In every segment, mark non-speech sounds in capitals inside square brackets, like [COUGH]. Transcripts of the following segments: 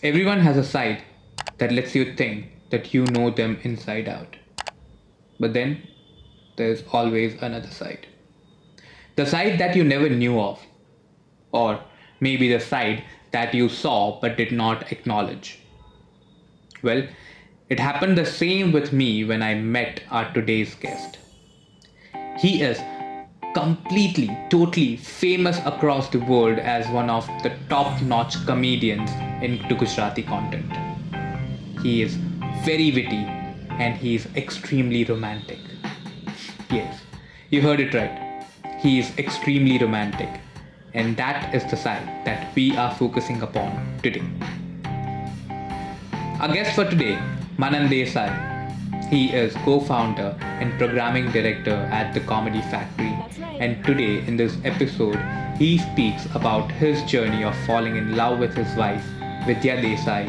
Everyone has a side that lets you think that you know them inside out. But then there's always another side. The side that you never knew of. Or maybe the side that you saw but did not acknowledge. Well, it happened the same with me when I met our today's guest. He is completely, totally famous across the world as one of the top notch comedians in Gujarati content. He is very witty and he is extremely romantic. Yes, you heard it right. He is extremely romantic, and that is the side that we are focusing upon today. Our guest for today, Manan Desai. He is co-founder and programming director at the Comedy Factory. And today in this episode, he speaks about his journey of falling in love with his wife, Vidya Desai,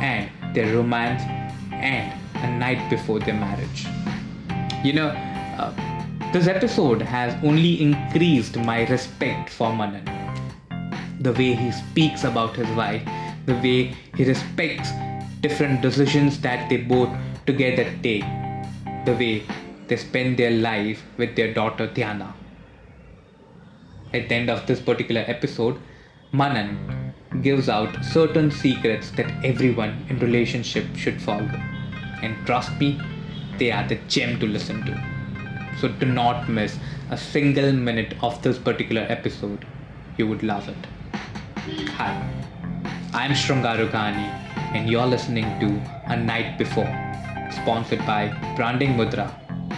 and their romance and a night before their marriage. You know, uh, this episode has only increased my respect for Manan. The way he speaks about his wife, the way he respects different decisions that they both together take, the way they spend their life with their daughter Tiana. At the end of this particular episode, Manan gives out certain secrets that everyone in relationship should follow. And trust me, they are the gem to listen to. So do not miss a single minute of this particular episode. You would love it. Hi, I'm Shrungaru and you're listening to A Night Before, sponsored by Branding Mudra,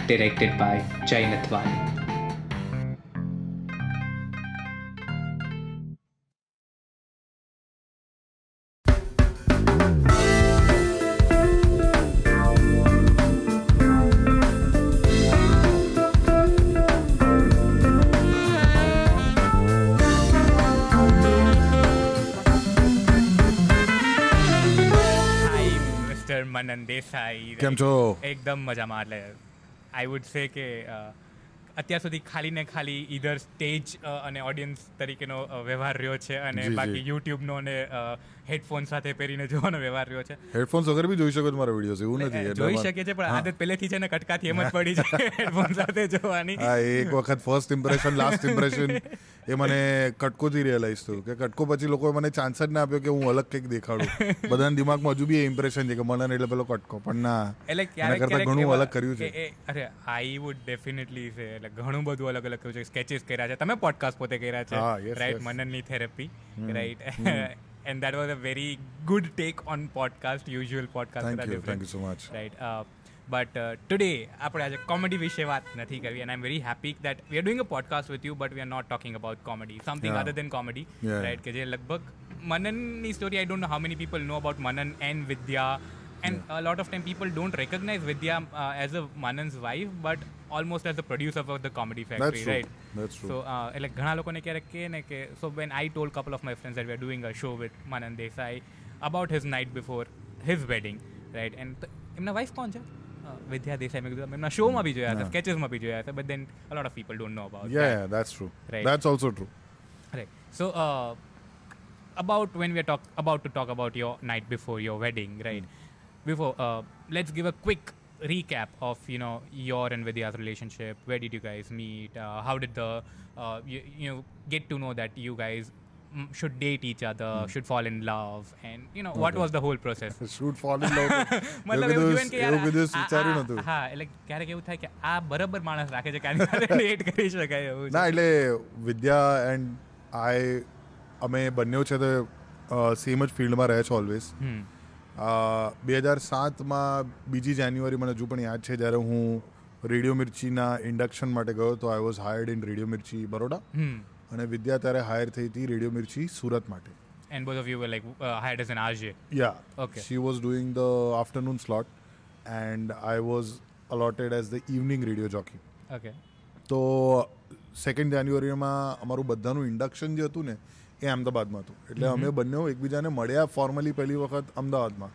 directed by Jai મનન દેસાઈ કેમ છો? એકદમ મજામાં એટલે આઈ would સે કે અત્યાર સુધી ખાલી ને ખાલી ઈધર સ્ટેજ અને ઓડિયન્સ તરીકેનો વ્યવહાર રહ્યો છે અને. બાકી યુટ્યુબનો અને હેડફોન સાથે પહેરીને જોવાનો વ્યવહાર રહ્યો છે હેડફોન્સ વગર બી જોઈ શકો મારા વીડિયો એવું નથી જોઈ શકે છે પણ. આદત પહેલેથી છે ને કટકાથી એમ જ પડી છે [LAUGHS] હેડફોન સાથે જોવાની એક વખત ફર્સ્ટ ઇમ્પ્રેશન લાસ્ટ ઇમ્પ્રેશન એ મને કટકોથી રિયલાઇઝ થયું કે કટકો પછી લોકોએ મને ચાન્સ જ ના આપ્યો કે હું અલગ કંઈક દેખાડું. બધાના દિમાગમાં હજુ બી ઇમ્પ્રેશન છે કે મને એટલે પેલો કટકો. પણ ના એટલે કરતાં ઘણું અલગ કર્યું છે. અરે આઈ વુડ ડેફિનેટલી છે એટલે ઘણું બધું અલગ અલગ કર્યું છે. સ્કેચીસ કર્યા છે. તમે પોડકાસ્ટ પોતે કર્યા છે right. મનનની therapy right and a very good take on podcast usual podcast thank you thank you so much right but today આપણે આજે કોમેડી વિશે વાત નથી કરવી and I am very happy that we are doing a podcast with you but we are not talking about comedy something Yeah. Other than comedy Yeah. Right કે જે લગભગ મનનની story I don't know how many people know about Manan and Vidya and a lot of time people don't recognize Vidya uh, as a Manan's wife but almost as the producer of the comedy factory true. right That's true. so uh, એટલે ઘણા લોકોને ક્યારેક કહે ને કે so when I told couple of my friends that we are doing a show with Manan Desai about his night before his wedding right and એમના wife કોણ છે Uh, વિદ્યા દેસાઈ મેં કીધું એમના શોમાં બી જોયા હતા Yeah. સ્કેચેસમાં બી જોયા હતા but then a lot of people don't know about yeah that. Yeah that's true Right. That's also true Right. So, uh, about when we are talk about to talk about your night before your wedding, right? Before, uh, let's give a quick recap of you know your and Vidya's relationship. Where did you guys meet? Uh, how did the uh, you, you know get to know that you guys mm, should date each other, should fall in love, and you know what Okay. was the whole process? [LAUGHS] should fall in love. [LAUGHS] મતલબ એવું થયું ને કે એવું વિચાર્યું હા એટલે ક્યારેક એવું થાય કે આ બરાબર માણસ રાખે છે કે ડેટ [LAUGHS] કરી શકાય એવું ના એટલે વિદ્યા એન્ડ આઈ અમે બંને છે તો સેમ જ ફિલ્ડમાં રહે છે ઓલવેઝ બે હજાર સાતમાં બીજી જાન્યુઆરી મને હજુ પણ યાદ છે જ્યારે હું રેડિયો મિર્ચીના ઇન્ડક્શન માટે ગયો તો I was hired in Radio Mirchi Baroda. અને વિદ્યા ત્યારે હાયર થઈ હતી રેડિયો મિર્ચી સુરત માટે. And both of you were like hired as an RJ yeah okay she was doing the afternoon slot and I was allotted as the evening radio jockey okay તો second જાન્યુઆરીમાં અમારું બધાનું induction જે હતું ને એ અમદાવાદમાં હતું. એટલે અમે બંને એકબીજાને મળ્યા ફોર્મલી પહેલી વખત અમદાવાદમાં.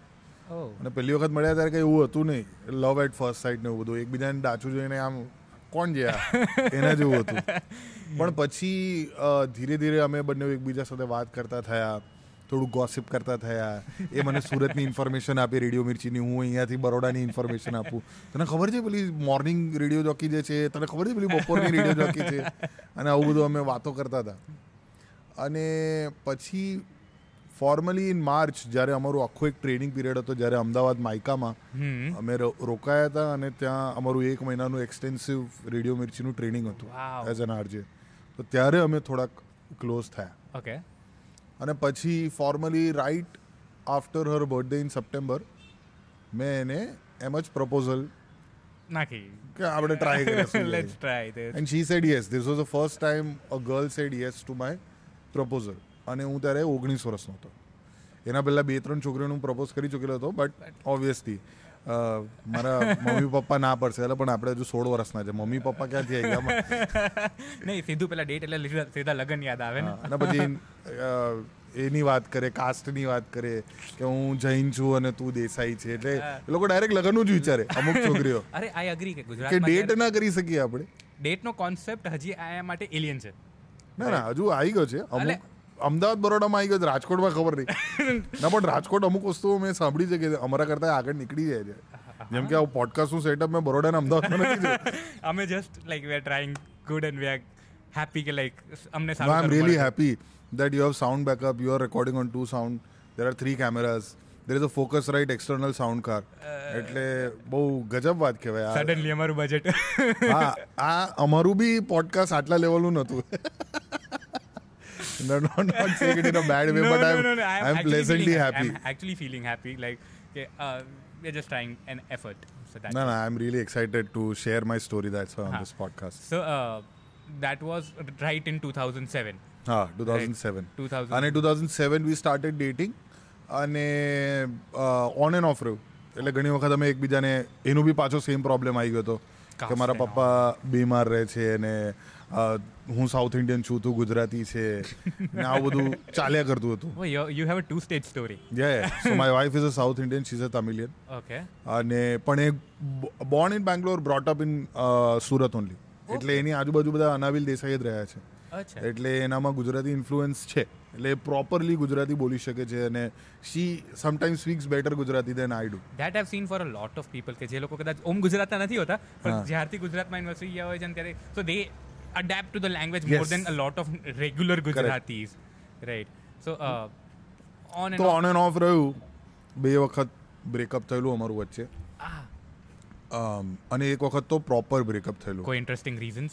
Oh. અને પહેલી વખત મળ્યા ત્યારે કંઈ એવું હતું નહીં. લવ એટ ફર્સ્ટ સાઇડ ને એવું બધું. એકબીજાને ડાચું જોઈને આમ કોણ જે આ? [LAUGHS] એના જેવું હતું. પણ પછી ધીરે ધીરે અમે બંને એકબીજા સાથે વાત કરતા થયા થોડું ગોસિપ કરતા થયા. એ મને સુરતની ઇન્ફોર્મેશન આપી રેડિયો મિર્ચીની હું અહીંયાથી બરોડાની ઇન્ફોર્મેશન આપું. તને ખબર છે પેલી મોર્નિંગ રેડિયો જોકી જે છે? તને ખબર છે પેલી બપોરની રેડિયો જોકી છે? અને આવું બધું અમે વાતો કરતા હતા. અને પછી ફોર્મલી ઇન માર્ચ જ્યારે અમારું આખું એક ટ્રેનિંગ પીરિયડ હતો જ્યારે અમદાવાદ માઇકામાં અમે રોકાયા હતા અને ત્યાં અમારું એક મહિનાનું એક્સટેન્સિવ રેડિયો મિર્ચીનું ટ્રેનિંગ હતું એઝ એન આરજે તો ત્યારે અમે થોડાક ક્લોઝ થયા. ઓકે અને પછી formally right after her birthday in September મેં એને એમ જ પ્રપોઝલ નાખી. કે આપણે ટ્રાય કરીશું. Let's try this and she said yes this was the first time a girl said yes to my proposal અને હું ત્યારે ઓગણીસ વર્ષનો હતો. એના પહેલાં બે ત્રણ છોકરીઓને હું પ્રપોઝ કરી ચૂકેલો હતો બટ ઓબ્વિયસલી મારા મમ્મી પપ્પા ના પડશે એટલે પણ આપણે હજુ સોળ વર્ષના છે. મમ્મી પપ્પા ક્યાંથી આવી ગયા? [LAUGHS] નહીં સીધું પેલા ડેટ એટલે સીધા- લગ્ન યાદ આવે ને. અને પછી એની વાત કરે કાસ્ટની વાત કરે કે હું જૈન છું અને તું દેસાઈ છે એટલે એ લોકો ડાયરેક્ટ લગ્નનું જ વિચારે અમુક છોકરીઓ. [LAUGHS] અરે આઈ અગ્રી કે કે ડેટ ના કરી શકીએ આપણે. ડેટનો કોન્સેપ્ટ હજી આયા માટે એલિયન છે. ના ના હજુ આવી ગયો છે અમુક અમદાવાદ બરોડામાં આવી ગયો રાજકોટમાં ખબર નહીં. [LAUGHS] ના પણ રાજકોટ અમુક વસ્તુઓ મેં સાંભળી છે કે અમારા કરતા આગળ નીકળી જાય છે. જેમ કે આ પોડકાસ્ટનું સેટઅપ મેં બરોડા ને અમદાવાદમાં નથી [LAUGHS] અમે just like we are trying good and we are happy કે લાઈક અમને સારું આઈ એમ સારું happy that you have sound backup you are recording on two sound there are three cameras there is a focus right external sound car એટલે બહુ ગજબ વાત કહેવાય. Suddenly અમારું બજેટ હા આ અમારું બી પોડકાસ્ટ આટલા લેવલનું નહોતું. [LAUGHS] no, no, not saying it in a bad way, no, but no, I'm, no, no, I'm, I'm pleasantly happy. I'm actually feeling happy. Like, okay, uh, we're just trying an effort. So that's No, no. I'm really excited to share my story. That's why on this podcast. So uh, that was right in 2007. હા 2007 2000. અને 2007 we started dating અને on and off રહ્યું એટલે ઘણી વખત અમે એકબીજાને એનું બી પાછો સેમ પ્રોબ્લેમ આવી ગયો હતો કે મારા પપ્પા બીમાર રહે છે અને હું સાઉથ ઇન્ડિયન છું તું ગુજરાતી છે ને આવું બધું ચાલ્યા કરતું હતું. You have a two stage story yeah so my wife is a south Indian she is a Tamilian okay અને પણ એ born in Bangalore brought up in Surat only એટલે એની આજુબાજુ બધા અનાવિલ દેસાઈ જ રહ્યા છે. એટલે એનામાં ગુજરાતી ઇન્ફ્લુઅન્સ છે. એટલે પ્રોપરલી ગુજરાતી બોલી શકે છે અને she sometimes speaks better Gujarati than I do that have seen for a lot of people કે જે લોકો કદાચ ઓમ ગુજરાતના નથી હોતા પણ જ્યારથી ગુજરાતમાં ઇન્વેસ્ટ ગયા હોય છે ત્યારે so they adapt to more than a lot of regular lot of regular So right on on તો ઓન એન્ડ ઓફ રહ્યું. બે વખત બ્રેકઅપ થયેલું અમારું વચ્ચે. Um, અને એક વખત તો પ્રોપર બ્રેકઅપ થયેલું. કોઈ ઇન્ટરેસ્ટિંગ રીઝન્સ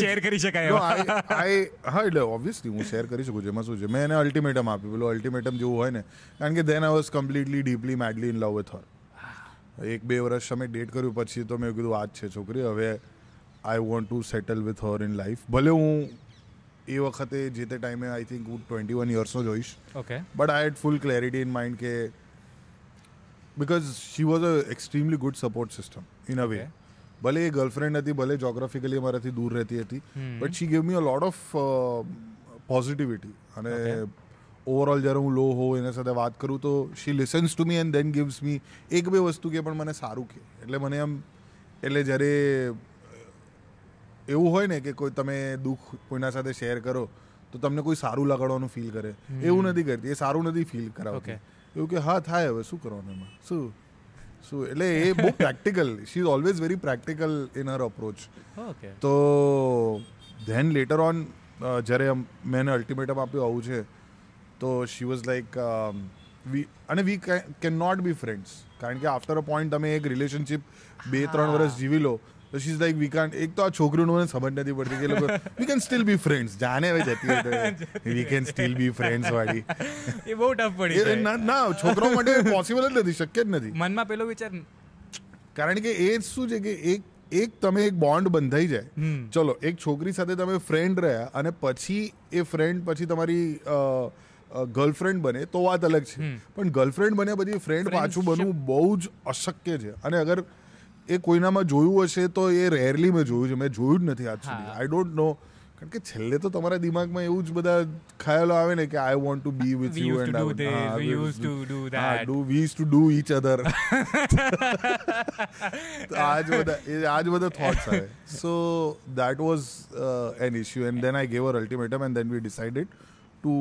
શેર કરી શકાય આઈ એવા? I- I- હા એટલે ઓબ્વિયસલી હું શેર કરી શકું એમાં શું છે? મેં એને અલ્ટિમેટમ આપ્યું પેલું અલ્ટિમેટમ જેવું હોય ને. કારણ કે then I was completely deeply madly in love with her એક બે વર્ષ અમે ડેટ કર્યું. પછી તો મેં કીધું જ છે છોકરી. હવે I want to settle with her in life ભલે હું એ વખતે જે તે ટાઈમે આઈ થિંક હું ટ્વેન્ટી વન યર્સનો જ હોઈશ okay but I had full clarity in mind કે because she was a extremely good support system in a way Okay. ભલે એ ગર્લફ્રેન્ડ હતી ભલે જોગ્રાફિકલી અમારાથી દૂર રહેતી હતી Hmm. But she gave me a lot of positivity અને Okay. ઓવરઓલ જ્યારે હું લો હોઉં એના સાથે વાત કરું તો she listens to me and then gives me એક બે વસ્તુ કે પણ મને સારું કે એટલે મને એમ એટલે જ્યારે એવું હોય ને કે કોઈ તમે દુઃખ કોઈના સાથે શેર કરો તો તમને કોઈ સારું લગાડવાનું ફીલ કરે. એવું નથી કરતી. એ સારું નથી ફીલ કરાવતી. એવું કે હા થાય હવે શું કરવાનું એમાં? શું? શું? એટલે એ બહુ practical she is always very practical in her approach okay તો ધેન લેટર ઓન જ્યારે મેં એને અલ્ટિમેટમ આપ્યું આવું છે તો શી વોઝ લાઈક વી અને we can not be friends કારણ કે આફ્ટર અ પોઈન્ટ તમે એક રિલેશનશિપ બે ત્રણ વર્ષ જીવી લો તો શી ઇઝ લાઈક વી કાન એક તો આ છોકરીઓનું મને સમજ નથી પડતી કે લોકો we can still be friends જાને હવે જતી હોય we can still be friends વાળી એ બહુ ટફ પડી ના છોકરાઓ માટે પોસિબલ જ નથી શક્ય જ નથી મનમાં પેલો વિચાર કારણ કે એ શું છે કે એક એક તમે એક બોન્ડ બંધાઈ જાય ચલો એક છોકરી સાથે તમે ફ્રેન્ડ રહ્યા અને પછી એ ફ્રેન્ડ પછી તમારી ગર્લફ્રેન્ડ બને તો વાત અલગ છે પણ ગર્લફ્રેન્ડ બન્યા પછી ફ્રેન્ડ પાછું બનવું બહુ જ અશક્ય છે અને અગર એ કોઈનામાં જોયું હશે તો એ રેરલી મેં જોયું છે. મેં જોયું જ નથી આજ સુધી આઈ ડોન્ટ નો કારણ કે છેલ્લે તો તમારા દિમાગમાં એવું જ બધા ખ્યાલો આવે ને કે I want to be with you and to use to do that. Do we use to do each other આજ બધા એ આજ બધા થોટ્સ આવે. So that was an issue and then I gave her ultimatum and then we decided to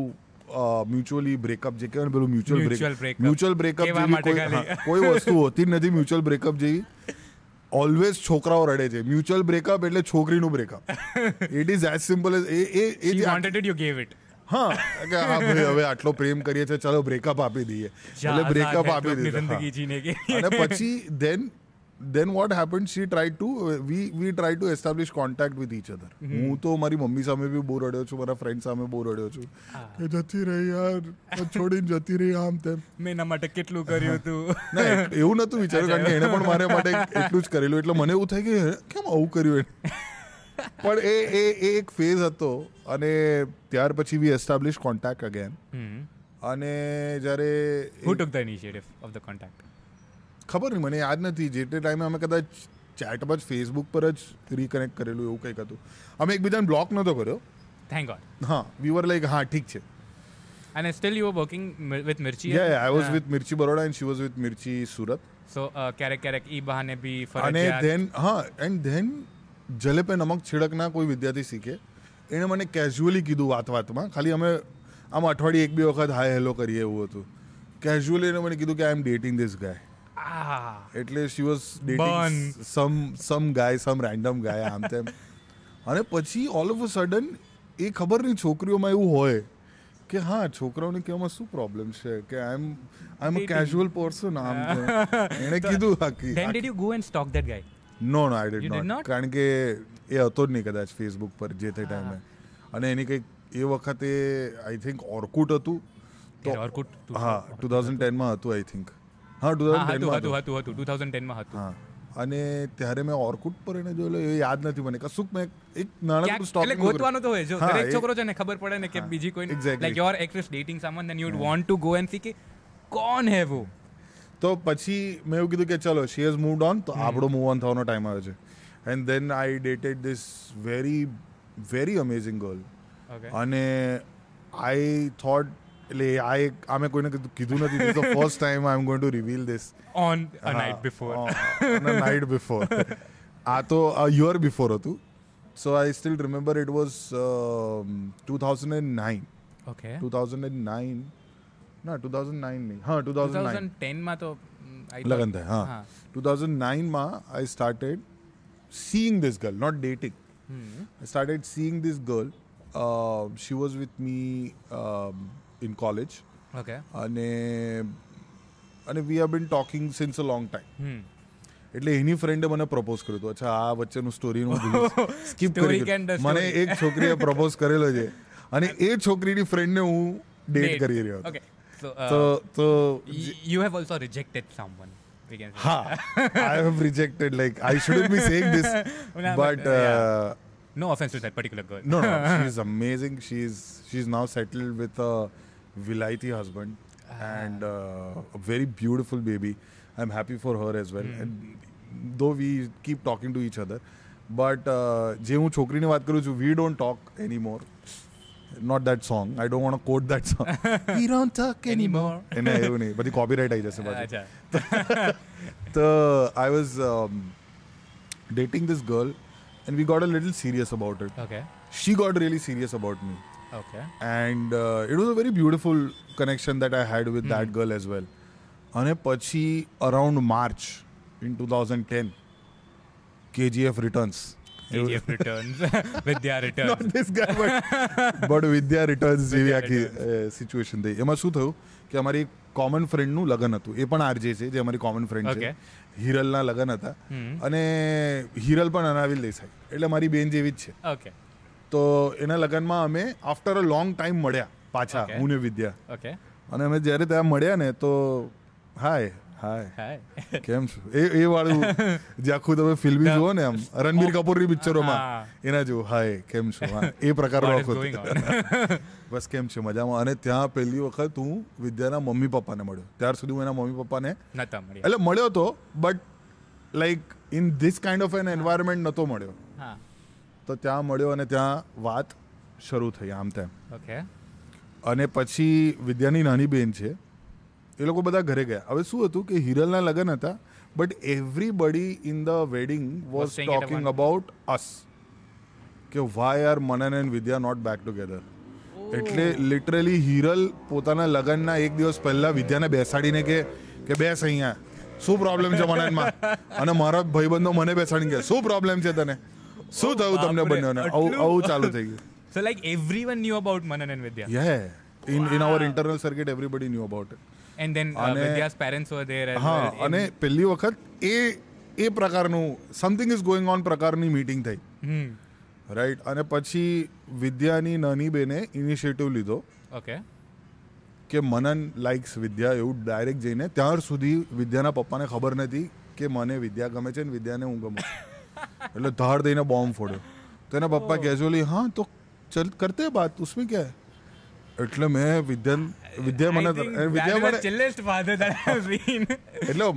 mutually break up જે કહેવાય પેલું mutual break. Mutual breakup જેવી કોઈ કોઈ વસ્તુ હોતી જ નથી મ્યુચ્યુઅલ બ્રેકઅપ જેવી. ઓલવેઝ છોકરાઓ રડે છે. મ્યુચ્યુઅલ બ્રેકઅપ એટલે છોકરીનું breakup it is as simple as a a a wanted you gave it હા. કે હા ભાઈ હવે આટલો પ્રેમ કરીએ છે ચાલો બ્રેકઅપ આપી દઈએ. એટલે બ્રેકઅપ આપી દીધું. અને પછી then then what happen she try to we we try to establish contact with each other હું તો મારી મમ્મી સામે બી બહુ રડ્યો છું મારા ફ્રેન્ડ સામે બહુ રડ્યો છું. કે જતી રહી યાર છોડીને જતી રહી આમ તેમ. મેં એના માટે કેટલું કર્યું હતું [LAUGHS] ના એવું નતું વિચાર્યું કારણ કે એણે પણ મારા માટે એટલું જ કરેલું. એટલે મને એવું થાય કે કેમ આવું કર્યું એને? [LAUGHS] પણ એ એ એક ફેઝ હતો અને ત્યાર પછી વી એસ્ટાબ્લિશ કોન્ટેક્ટ અગેન. અને જ્યારે who took the initiative of the contact? ખબર નહીં મને યાદ નથી. જે તે ટાઈમે અમે કદાચ ચેટમાં જ ફેસબુક પર જ રીકનેક્ટ કરેલું એવું કંઈક હતું. અમે એકબીજાને બ્લોક નહોતો કર્યો. થેન્ક ગોડ હા વી વર લાઈક હા ઠીક છે. And still you were working with Mirchi? Yeah I was Uh, with Mirchi Baroda and she was with Mirchi Surat So uh, ક્યારેક ક્યારેક ઈ બહાને બી અને ધેન હા એન્ડ ધેન જલે પે નમક છિડકના કોઈ વિદ્યાર્થી શીખે એણે મને કેઝ્યુઅલી કીધું વાત વાતમાં ખાલી અમે આમ અઠવાડિયે એક બે વખત હાય હેલો કરીએ એવું હતું કેઝ્યુઅલી એને મને કીધું કે I M dating this guy એટલે she was dating some some guy some random guy આમ તેમ અને પછી ઓલ ઓફ અ સડન એ ખબર નહીં છોકરીઓમાં એવું હોય કે હા છોકરાઓને કહેવામાં શું પ્રોબ્લેમ છે? કે I am I M a casual person આમ [LAUGHS] એણે કીધું હાકી then did you go and stalk that guy no no I did not કારણ કે એ હતો જ નહીં કદાચ ફેસબુક પર જે તે ટાઈમે. અને એની કંઈક એ વખતે આઈ થિંક ઓર્કુટ હતું. તો ઓર્કુટ હા ટુ થાઉઝન્ડ ટેનમાં હતું આઈ થિંક હા ટુ થાઉઝન્ડ હતું હતું હતું હતું 2010 માં હતું. હા અને ત્યારે મેં ઓર્કુટ પર એને જોયેલો એ યાદ નથી મને. કશુંક મેં એક નાનકડું સ્ટોક એટલે ગોતવાનું તો હોય જો દરેક છોકરો છે ને ખબર પડે ને કે બીજી કોઈ. Like your actress dating someone then you would want to go and see કે કોણ હે વો? તો પછી મેં એવું કીધું કે ચલો શી હેઝ મૂવડ ઓન તો આપણો મૂવ ઓન થવાનો ટાઈમ આવ્યો છે. And then I dated this very very amazing girl અને આઈ થોટ એટલે આ એક આ મેં કોઈને કીધું- નથી. The first time I am going to reveal this on a night before night before આ તો યર બિફોર હતું. So I still remember it was two thousand and nine okay two thousand and nine ના two thousand nine નહીં. હા two thousand nine 2010 માં તો mm, લગન થાય હા. Two thousand નાઇનમાં I started seeing this girl not dating I started seeing this girl she was me um, in college okay અને અને we have been talking since a long time એટલે એની ફ્રેન્ડે મને પ્રપોઝ કર્યું હતું અચ્છા આ વચ્ચેનું સ્ટોરીનું સ્કીપ Story કરી. મને. એક છોકરીએ પ્રપોઝ કરેલો છે અને એ છોકરીની ફ્રેન્ડને હું ડેટ કરી રહ્યો હતો તો તો you have also rejected someone we can say હા I have rejected like I should be saying this No, but, but yeah. no offense to that particular girl no, no, she's amazing. She's she's now settled with a Vilaiti husband and uh, a very beautiful baby. I'm happy for her as well. And though we keep talking to each other, but uh, જે હું છોકરીની વાત કરું છું we don't talk anymore. Not that song. I don't want to quote that song. we don't talk anymore. Anymore. એને એવું નહીં બધી કોપીરાઇટ આવી જશે પાછી અચ્છા તો I was um, dating this girl and we got a little serious about it. okay she got really serious about me Okay. And uh, it was a very beautiful connection that i had with that girl as well. અને પછી around March in two thousand ten KGF returns this guy but but Vidya returns જેવી આખી situation થઈ. એમાં શું થયું કે અમારી કોમન ફ્રેન્ડનું લગ્ન હતું. એ પણ આરજે છે જે અમારી કોમન ફ્રેન્ડ છે. હિરલના લગ્ન હતા. અને હિરલ પણ અનાવિલ દેસાઈ. એટલે મારી બેન જેવી જ છે. Okay. તો એના લગ્નમાં અમે આફ્ટર અ લોંગ ટાઈમ મળ્યા પાછા હું ને વિદ્યા. ઓકે અને અમે જ્યારે ત્યાં મળ્યા ને તો હાય હાય. [LAUGHS] કેમ છો? એ એ વાળું જે આખું તમે ફિલ્મી જુઓ ને આમ [LAUGHS] રણબીર કપૂરની હા. પિક્ચરોમાં એના જેવું હાય કેમ છો? હા એ પ્રકારનું આખું [LAUGHS] બસ કેમ છે? મજામાં. અને ત્યાં પહેલી વખત હું વિદ્યાના મમ્મી પપ્પાને મળ્યો. ત્યાર સુધી હું એના મમ્મી પપ્પાને નતા મળ્યા. એટલે મળ્યો તો but like in this kind of an environment નહોતો મળ્યો. તો ત્યાં મળ્યો અને ત્યાં વાત શરૂ થઈ આમ તેમ. ઓકે અને પછી વિદ્યાની નાની બેન છે એ લોકો બધા ઘરે ગયા. હવે શું હતું કે હિરલના લગ્ન હતા but everybody in the wedding was talking about us કે why are Manan and Vidya not back together એટલે લિટરલી હિરલ પોતાના લગ્નના એક દિવસ પહેલા વિદ્યાને બેસાડીને કે કે બેસ અહીંયા. શું પ્રોબ્લેમ છે મનનમાં? અને મારા ભાઈબંધો મને બેસાડીને કે શું પ્રોબ્લેમ છે તને? શું થયું તમને બંનેને? આવું આવું ચાલુ થઈ ગયું. So like everyone knew about Manan and Vidya yeah in in our internal circuit everybody knew about it અને- Vidya's parents were there as હા અને પહેલી વખત એ એ પ્રકારનું સમથિંગ ઇઝ ગોઈંગ ઓન પ્રકારની મીટિંગ થઈ. રાઈટ અને પછી વિદ્યાની નાની બેને ઇનિશિયેટિવ લીધો. ઓકે કે મનન લાઇક્સ વિદ્યા એવું ડાયરેક્ટ જઈને ત્યાર સુધી વિદ્યાના પપ્પાને ખબર નથી કે મને વિદ્યા ગમે છે ને વિદ્યાને હું ગમું છું. [LAUGHS] એટલે ધાડ દઈને બોમ્બ ફોડ્યો. તો એના પપ્પા કેઝ્યુઅલી હા તો ચલ કરતે બાત ઉસમે ક્યા એટલે મેં વિદ્યા વિદ્યા મને વિદ્યા મને the ફાધર I have એટલે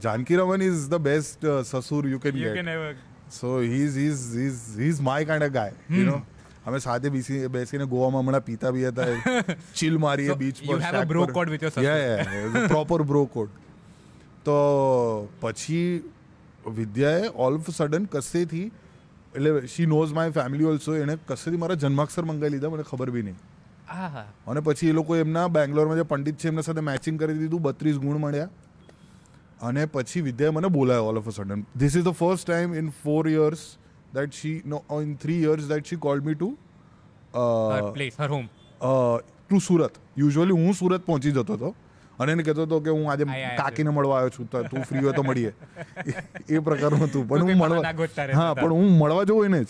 Janaki Raman is the best sasur you can get. So he is is is he is my kind of guy you know અમે સાથે બેસી બેસીને ગોવામાં હમણાં પીતા બી હતા ચીલ મારીએ બીચ પર you have a bro code with your sasur yeah, proper bro code તો પછી વિદ્યાએ ઓલ ઓફ સડન કસેથી એટલે she knows my family also એણે કસેથી મારા જન્માક્ષર મંગાવી લીધા મને ખબર બી નહીં. અને પછી એ લોકો એમના બેંગ્લોરમાં જે પંડિત છે એમના સાથે મેચિંગ કરી દીધું બત્રીસ ગુણ મળ્યા. અને પછી વિદ્યાએ મને બોલાયો all of a sudden this is the first time in four years that she no in three years that she called me to place her home to Surat usually હું સુરત પહોંચી જતો હતો. અને એને કહેતો હતો કે હું આજે કાકીને મળવા આવ્યો છું તો તું ફ્રી હોય તો મળીએ. એ- પ્રકારનું હતું. પણ હું મળવા હા પણ હું મળવા જવું એને જ.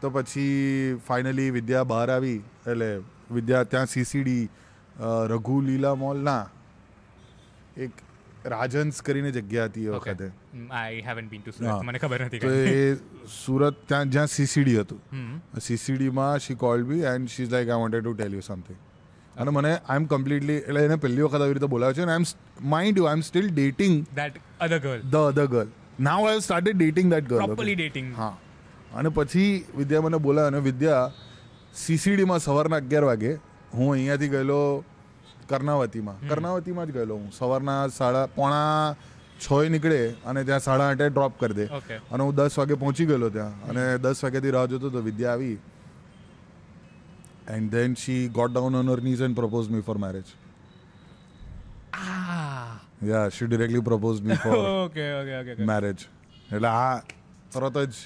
તો પછી ફાઇનલી વિદ્યા બહાર આવી એટલે વિદ્યા ત્યાં સીસીડી રઘુ લીલા મોલ ના એક રાજહંસ કરીને જગ્યા હતી એ વખતે. I I been to Surat મને ખબર નથી તો એ સુરત ત્યાં જ્યાં સીસીડી હતું. સીસીડીમાં she called be and she is like I wanted to tell you something અને મને આઈ એમ કમ્પ્લીટલી એટલે એને પહેલી વખત આવી રીતે બોલાવ્યો છે અને I am mind you I am still dating that other girl the other girl now I started dating that girl properly dating હા. અને પછી વિદ્યા મને બોલાવ્યો અને વિદ્યા સીસીડીમાં સવારના અગિયાર વાગે હું અહીંયાથી ગયેલો કર્ણાવતીમાં. કર્ણાવતીમાં જ ગયેલો હું. સવારના સાડા પોણા છ નીકળે અને ત્યાં સાડા આઠે ડ્રોપ કરી દે. અને હું દસ વાગે પહોંચી ગયેલો ત્યાં. અને દસ વાગ્યાથી રાહ જોતો તો વિદ્યા આવી. And then she got down her knees and propose me for marriage Ah. Yeah she directly propose me for Okay, okay, okay. okay. Marriage એટલે આ તરત જ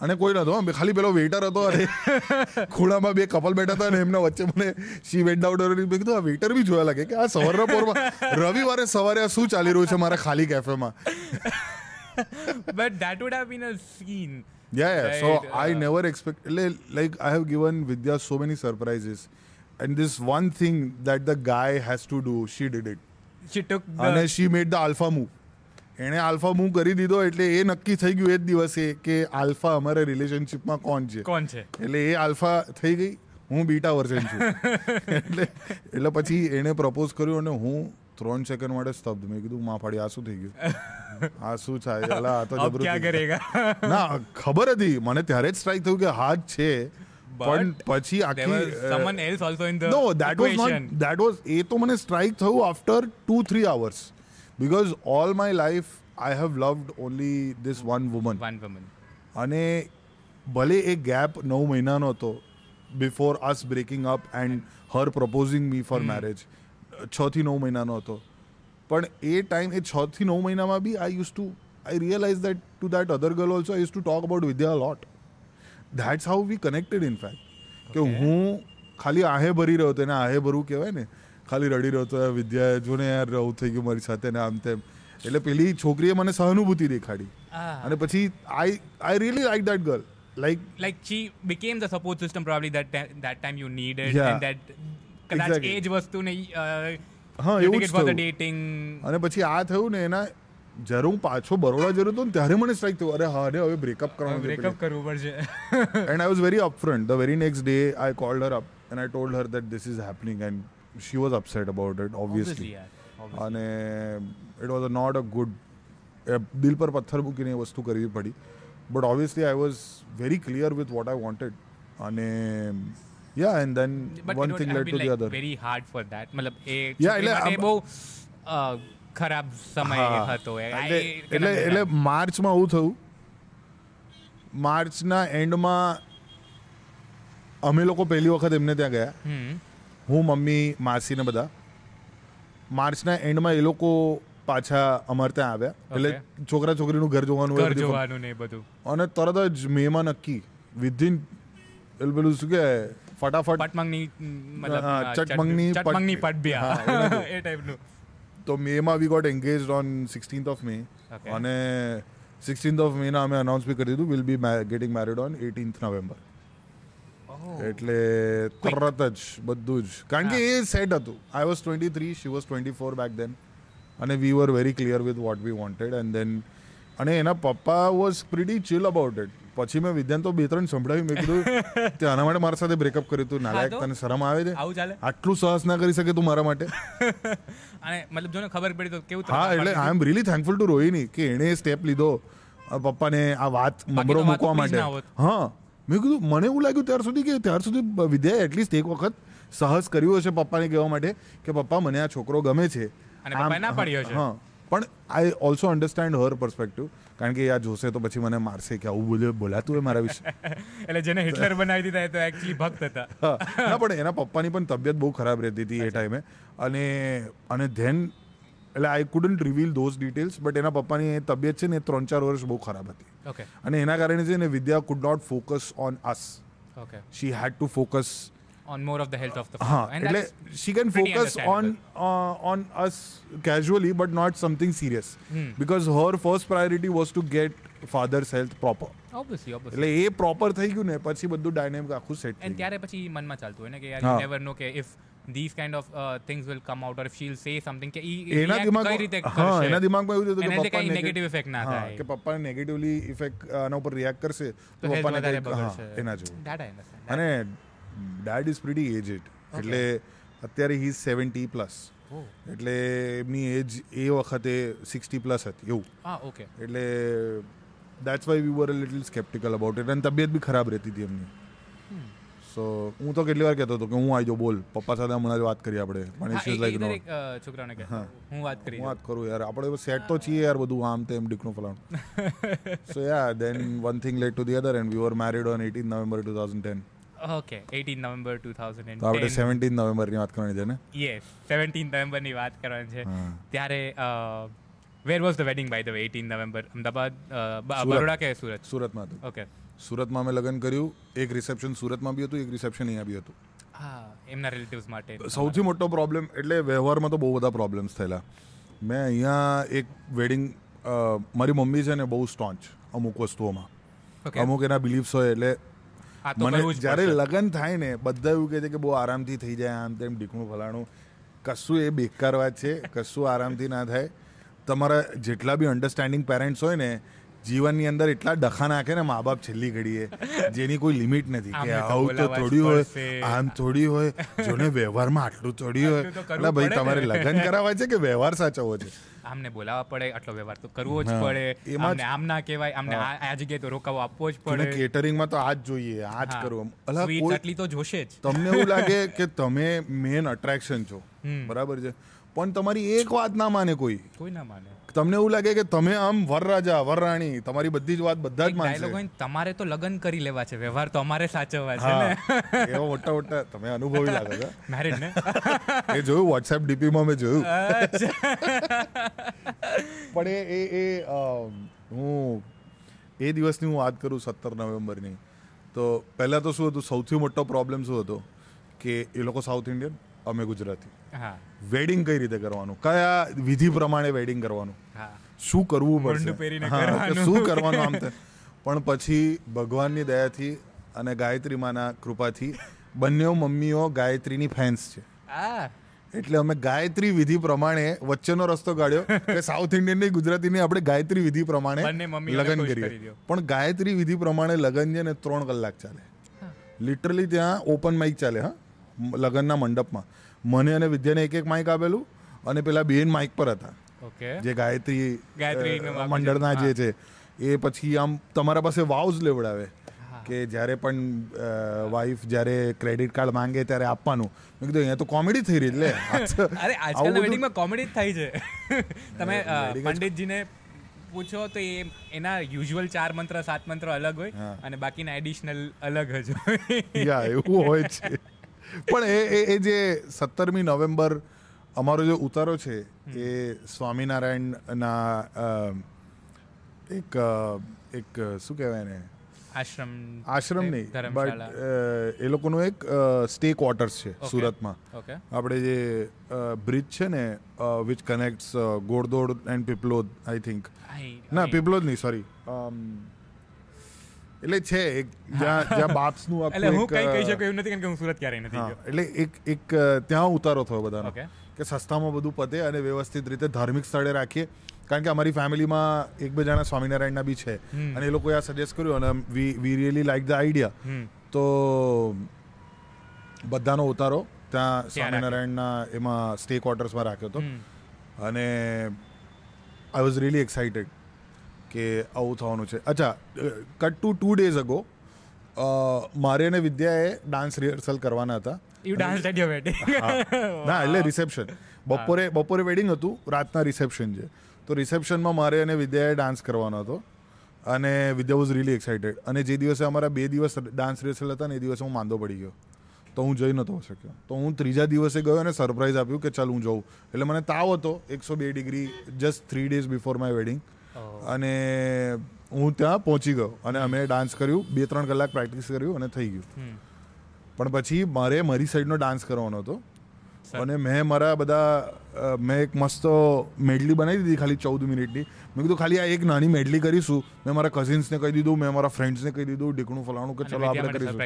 અને કોઈ નતો ખાલી પેલો વેઇટર હતો અને [LAUGHS] ખૂણામાં બે કપલ બેઠા હતા અને એમના વચ્ચે મને શી વેન્ટ ડાઉટર મેં કીધું આ વેઇટર બી જોયા લાગે કે આ સવારના પોરમાં [LAUGHS] રવિવારે સવારે આ શું ચાલી રહ્યું છે મારા ખાલી કેફેમાં but [LAUGHS] that would have been a scene. Yeah, yeah. So I uh, never expect like I have given Vidya so many surprises. And this one thing that the guy has to do, she did it. She took the. and she made the alpha move. એણે alpha move કરી દીધો એટલે એ નક્કી થઈ ગયું એ જ દિવસે કે આલ્ફા અમારા રિલેશનશિપમાં કોણ છે કોણ છે એટલે એ આલ્ફા થઈ ગઈ હું બીટા વર્ઝન છું એટલે એટલે પછી એણે પ્રપોઝ કર્યું અને હું ત્રણ સેકન્ડ માટે સ્તબ્ધ. મેં કીધું માં ફાડી આ શું થઈ ગયું. [LAUGHS] આ શું થાય અલા આ તો [LAUGHS] જબરું ક્યાં કરેગા? [LAUGHS] ના ખબર હતી. મને ત્યારે જ સ્ટ્રાઇક થયું કે હાથ છે. પણ પછી આખી someone else also in the no that was not that was એ તો મને સ્ટ્રાઇક થયું after two three hours because all my life I have loved only this one woman one woman અને ભલે એ ગેપ નવ મહિનાનો હતો before us breaking up and her proposing me for marriage છ થી નવ મહિનાનો હતો. પણ એ ટાઈમ એ છ થી નવ મહિનામાં be I use to I realize that to that other girl also I use to talk about Vidya lot that's how we connected in fact કે હું ખાલી આહે ભરી રહ્યો હતો એને આહે ભરવું કહેવાય ને. ખાલી રડી રહ્યો હતો વિદ્યા જો ને યાર રહું થઈ ગયું મારી સાથે ને આમ તેમ. એટલે પેલી છોકરીએ મને સહાનુભૂતિ દેખાડી. અને પછી I I really like that girl like like she became the support system probably that that time you needed Yeah. and that કદાચ એ જ વસ્તુને હા એવું જ dating. અને પછી આ થયું ને એના જ્યારે હું પાછો બરોડા જતો હતો ને ત્યારે મને સ્ટ્રાઇક થયું. અરે હા હવે બ્રેકઅપ કરવાનું બ્રેકઅપ કરવું પડશે. And I was very upfront the very next day I called her up and I told her that this is happening and she was upset about it obviously અને it was not a good દિલ પર પથ્થર મૂકીને એ વસ્તુ કરવી પડી. But obviously I was very clear with what I wanted અને yeah and But one thing been to the other very hard for that. મતલબ એ Yeah, છોકરી એટલે બહુ ખરાબ સમય હતો એટલે એટલે માર્ચમાં આવું થયું માર્ચના એન્ડમાં અમે લોકો પહેલી વખત એમને ત્યાં ગયા હું મમ્મી માસી ને બધા માર્ચના એન્ડમાં એ લોકો પાછા અમારે ત્યાં આવ્યા એટલે છોકરા છોકરીનું ઘર જોવાનું ઘર જોવાનું ને બધું અને તરત જ મેમાં નક્કી વિધિન એટલે પેલું શું કે ફટાફટ પટમંગની મતલબ ચટમંગની ચટમંગની પટબિયા [LAUGHS] એ ટાઈપનું તો મેમાં we got engage on sixteenth of May અને સિક્સટીન્થ ઓફ મેના અમે અનાઉન્સ બી કરી દીધું will be getting married on eighteenth November એટલે તરત જ બધું જ. કારણ કે એ સેટ હતું. I was twenty three she was twenty four back then અને we were very clear with what we wanted and then અને એના પપ્પા was pretty chill about it પછી મેં વિદ્યાન તો બે ત્રણ સંભળાવ્યું. મેં કીધું [LAUGHS] તે આના માટે મારા સાથે બ્રેકઅપ કર્યું તું. નાલાયક? તને શરમ આવે છે? આવું ચાલે? આટલું સાહસ ના કરી શકે તું મારા માટે? [LAUGHS] અને મતલબ જો ને ખબર પડી તો કેવું હા એટલે I am really thankful to Rohini કે એણે સ્ટેપ લીધો. પપ્પાને આ વાત મમરો મૂકવા માટે. હા. મેં કીધું મને એવું લાગ્યું ત્યાર સુધી કે ત્યાર સુધી વિદ્યાએ એટલીસ્ટ એક વખત સાહસ કર્યું હશે પપ્પાને કહેવા માટે કે પપ્પા મને આ છોકરો ગમે છે. અને પપ્પાએ ના પાડી હશે. હા. પણ I also understand her perspective કારણ કે આ જોશે તો પછી મને મારશે કે આવું બોલે બોલાતું હોય મારા વિશે. [LAUGHS] એટલે જેને હિટલર બનાવી દીધા એ તો એકચ્યુઅલી ભક્ત હતા. [LAUGHS] ના પણ એના પપ્પાની પણ તબિયત બહુ ખરાબ રહેતી હતી એ ટાઈમે. અને અને ધેન એટલે I couldn't reveal those details but એના પપ્પાની તબિયત છે ને ત્રણ ચાર વર્ષ બહુ ખરાબ હતી. અને એના કારણે છે ને Vidya could not focus on us she had to focus on more of the health of the હા એટલે she can pretty focus on on us casually but not something serious Hmm. Because her first priority was to get father's health proper obviously obviously એટલે એ proper થઈ ગયું ને પછી બધું dynamic આખું સેટ થઈ એન્ડ ગયું. ત્યારે પછી મનમાં ચાલતું હોય ને કે યાર હા. યુ નેવર નો કે if these kind of uh, things will come out or if she'll say something કે ઈ એના react કઈ રીતે દિમાગમાં હા કરશે? એના દિમાગમાં એવું હતું એને કે લીધે પપ્પા કઈ negative- નેગેટિવ ઇફેક્ટ ના હા, થાય. કે પપ્પાને નેગેટિવલી ઇફેક્ટ આના ઉપર રિએક્ટ કરશે તો તો health પપ્પાને વધારે કંઈક- હા, બગડશે. એના જેવું. That I understand. અને ડેડ ઇઝ પ્રિટી એજેડ એટલે અત્યારે હી ઇઝ સેવન્ટી પ્લસ. એટલે એમની એજ એ વખતે સિક્સટી પ્લસ હતી એવું. ઓકે એટલે that's why we were little sceptical about it અને તબિયત બી ખરાબ રહેતી હતી એમની. સો હું તો કેટલી વાર કહેતો હતો કે હું આવી બોલ. પપ્પા સાથે હમણાં જ વાત કરી આપણે. પણ ઇટ લાઈક નો છોકરાને કે હું. વાત કરી હું વાત કરું યાર. આપણે સેટ તો છીએ યાર બધું આમ તેમ ડીકનું ફલાણું. So yeah then one thing led to the other and we were married on eighteen November two thousand ten okay 18 November તો આપણે 2010 સેવન્ટીન નવેમ્બરની વાત કરવાની છે ને? યસ 17 નવેમ્બરની વાત કરવાની છે. ત્યારે where was the wedding by the way 18 November Ahmedabad. Baroda કે સુરત? સુરતમાં હતું. ઓકે સુરતમાં અમે લગ્ન કર્યું. એક રિસેપ્શન સુરતમાં બી હતું એક રિસેપ્શન અહીંયા બી હતું. હા એમના રિલેટિવ્સ માટે. સૌથી મોટો પ્રોબ્લેમ એટલે વ્યવહારમાં તો બહુ બધા પ્રોબ્લેમ્સ થયેલા. મેં અહીંયા એક વેડિંગ મારી મમ્મી છે ને બહુ સ્ટોન્ચ અમુક વસ્તુઓમાં. ઓકે અમુક એના બિલીફ્સ હોય એટલે મને જ્યારે લગ્ન થાય ને બધા એવું કહે છે કે બહુ આરામથી થઈ જાય આમ તેમ ઢીકણું ફલાણું. કશું એ બેકાર વાત છે કશું આરામથી ના થાય. તમારા જેટલા બી અન્ડરસ્ટેન્ડિંગ પેરેન્ટ્સ હોય ને જીવનની અંદર એટલા ડખા નાખે ને મા બાપ છેલ્લી ઘડીએ જેની કોઈ લિમિટ નથી કે આવું તો બોલાવવા થોડી હોય આમ થોડી હોય જોને વ્યવહારમાં આટલું થોડી હોય. એટલે ભાઈ તમારે લગ્ન કરાવવા છે કે વ્યવહાર સાચવવો છે? આમને બોલાવવા પડે આટલો વ્યવહાર તો કરવો જ પડે. એમાં આમને આમ ના કહેવાય આમને આ જગ્યાએ તો રોકાવો આપવો જ પડે. કેટરિંગમાં તો આ જ જોઈએ આ જ. કરવું આટલી તો જોશે જ. તમને એવું લાગે કે તમે મેન અટ્રેક્શન છો. બરાબર છે. પણ તમારી એક વાત ના માને કોઈ. કોઈ ના માને. તમને એવું લાગે કે તમે આમ વરરાજા વરરાણી તમારી બધી જ વાત બધા જ માનશે. તમારે તો લગ્ન કરી લેવા છે વ્યવહાર તો અમારે સાચવવા છે ને? એવો મોટા મોટા તમે અનુભવી લાગે છો. [LAUGHS] મેરેજ ને? [LAUGHS] એ જોયું વોટ્સએપ ડીપીમાં મેં જોયું. પણ એ એ હું એ દિવસની હું વાત કરું સત્તર નવેમ્બરની તો પહેલાં તો શું હતું સૌથી મોટો પ્રોબ્લેમ શું હતો કે એ લોકો સાઉથ ઇન્ડિયન અમે ગુજરાતી. હા. વેડિંગ કઈ રીતે કરવાનું? કયા વિધિ પ્રમાણે વેડિંગ કરવાનું? શું કરવું પડશે. શું કરવાનું આમ. પણ પછી ભગવાનની દયાથી અને ગાયત્રી માના કૃપાથી બંને મમ્મીઓ ગાયત્રીની ફેન્સ છે. એટલે અમે ગાયત્રી વિધિ પ્રમાણે વચ્ચેનો રસ્તો કાઢ્યો કે સાઉથ ઇન્ડિયનની ગુજરાતી ની આપણે ગાયત્રી વિધિ પ્રમાણે લગ્ન કરીએ. પણ ગાયત્રી વિધિ પ્રમાણે લગ્ન છે ને ત્રણ કલાક ચાલે. લિટરલી ત્યાં ઓપન માઇક ચાલે હા. લગ્નના મંડપમાં. મને અને વિદ્યાને એક એક માઇક આપેલું અને પેલા બેન માઇક પર હતા. જે ગાયત્રી છે. મંડળના જે છે એ પછી આમ તમારા પાસે વાઉઝ લેવડાવે કે જ્યારે પણ વાઈફ જ્યારે ક્રેડિટ કાર્ડ માંગે ત્યારે આપવાનું. મેં કીધું અહીંયા તો કોમેડી થઈ રહી એટલે [LAUGHS] અરે આજકાલના વેડિંગમાં કોમેડી જ થાય છે. [LAUGHS] તમે પંડિતજીને પૂછો તો એ એના યુઝ્યુઅલ ચાર મંત્ર સાત મંત્ર અલગ હોય અને બાકીના એડિશનલ અલગ જ હોય. [LAUGHS] યા એવું હોય છે. પણ એ એ એ જે સત્તરમી નવેમ્બર અમારો જે ઉતારો છે એ સ્વામિનારાયણના એક એક શું કહેવાય ને આશ્રમ આશ્રમ નહીં બટ એ લોકોનું એક સ્ટે ક્વાર્ટર્સ છે સુરતમાં. આપણે જે બ્રિજ છે ને વિચ કનેક્ટ્સ ગોળદોડ એન્ડ પીપલોદ આઈ થિંક ના પીપલોદ નહીં સોરી એટલે છે એક જ્યાં જ્યાં બાપ્સનું [LAUGHS] એટલે હું કઈ કહી શકું એવું નથી કારણ કે હું સુરત ક્યારેય નથી એટલે એક એક ત્યાં ઉતારો થયો બધાનો. ઓકે. કે સસ્તામાં બધું પતે અને વ્યવસ્થિત રીતે ધાર્મિક સ્થળે રાખીએ. કારણ કે અમારી ફેમિલીમાં એક બે જણા સ્વામિનારાયણના બી છે. અને એ લોકોએ આ સજેસ્ટ કર્યું અને we we really like the idea તો બધાનો ઉતારો ત્યાં સ્વામિનારાયણના એમાં સ્ટે ક્વાર્ટર્સમાં રાખ્યો હતો. અને આઈ વોઝ રિયલી એક્સાઇટેડ કે આવું થવાનું છે. અચ્છા cut to two days ago મારે અને વિદ્યાએ ડાન્સ રિહર્સલ કરવાના હતા. You dance at your wedding ના એટલે રિસેપ્શન બપોરે બપોરે વેડિંગ હતું રાતના રિસેપ્શન છે. તો રિસેપ્શનમાં મારે અને વિદ્યાએ ડાન્સ કરવાનો હતો. અને વિદ્યા વોઝ રિયલી એક્સાઇટેડ અને જે દિવસે અમારા બે દિવસ ડાન્સ રિહર્સલ હતા ને એ દિવસે હું માંદો પડી ગયો. તો હું જઈ નહોતો શક્યો. તો હું ત્રીજા દિવસે ગયો અને સરપ્રાઈઝ આપ્યું કે ચાલ હું જઉં. એટલે મને તાવ હતો એકસો બે degree just three days before my wedding અને હું ત્યાં પહોંચી ગયો. અને અમે ડાન્સ કર્યું બે ત્રણ કલાક પ્રેક્ટિસ કર્યું અને થઈ ગયું. પણ પછી મારે મારી સાઈડનો ડાન્સ કરવાનો હતો. અને મેં મારા બધા મેં એક મસ્ત મેડલી બનાવી દીધી ખાલી ચૌદ મિનિટની. મેં કીધું ખાલી આ એક નાની મેડલી કરીશું. મેં મારા કઝિન્સને કહી દીધું મેં મારા ફ્રેન્ડ્સને કહી દીધું ડીકણું ફલાણું કે ચલો આપણે કરીશું.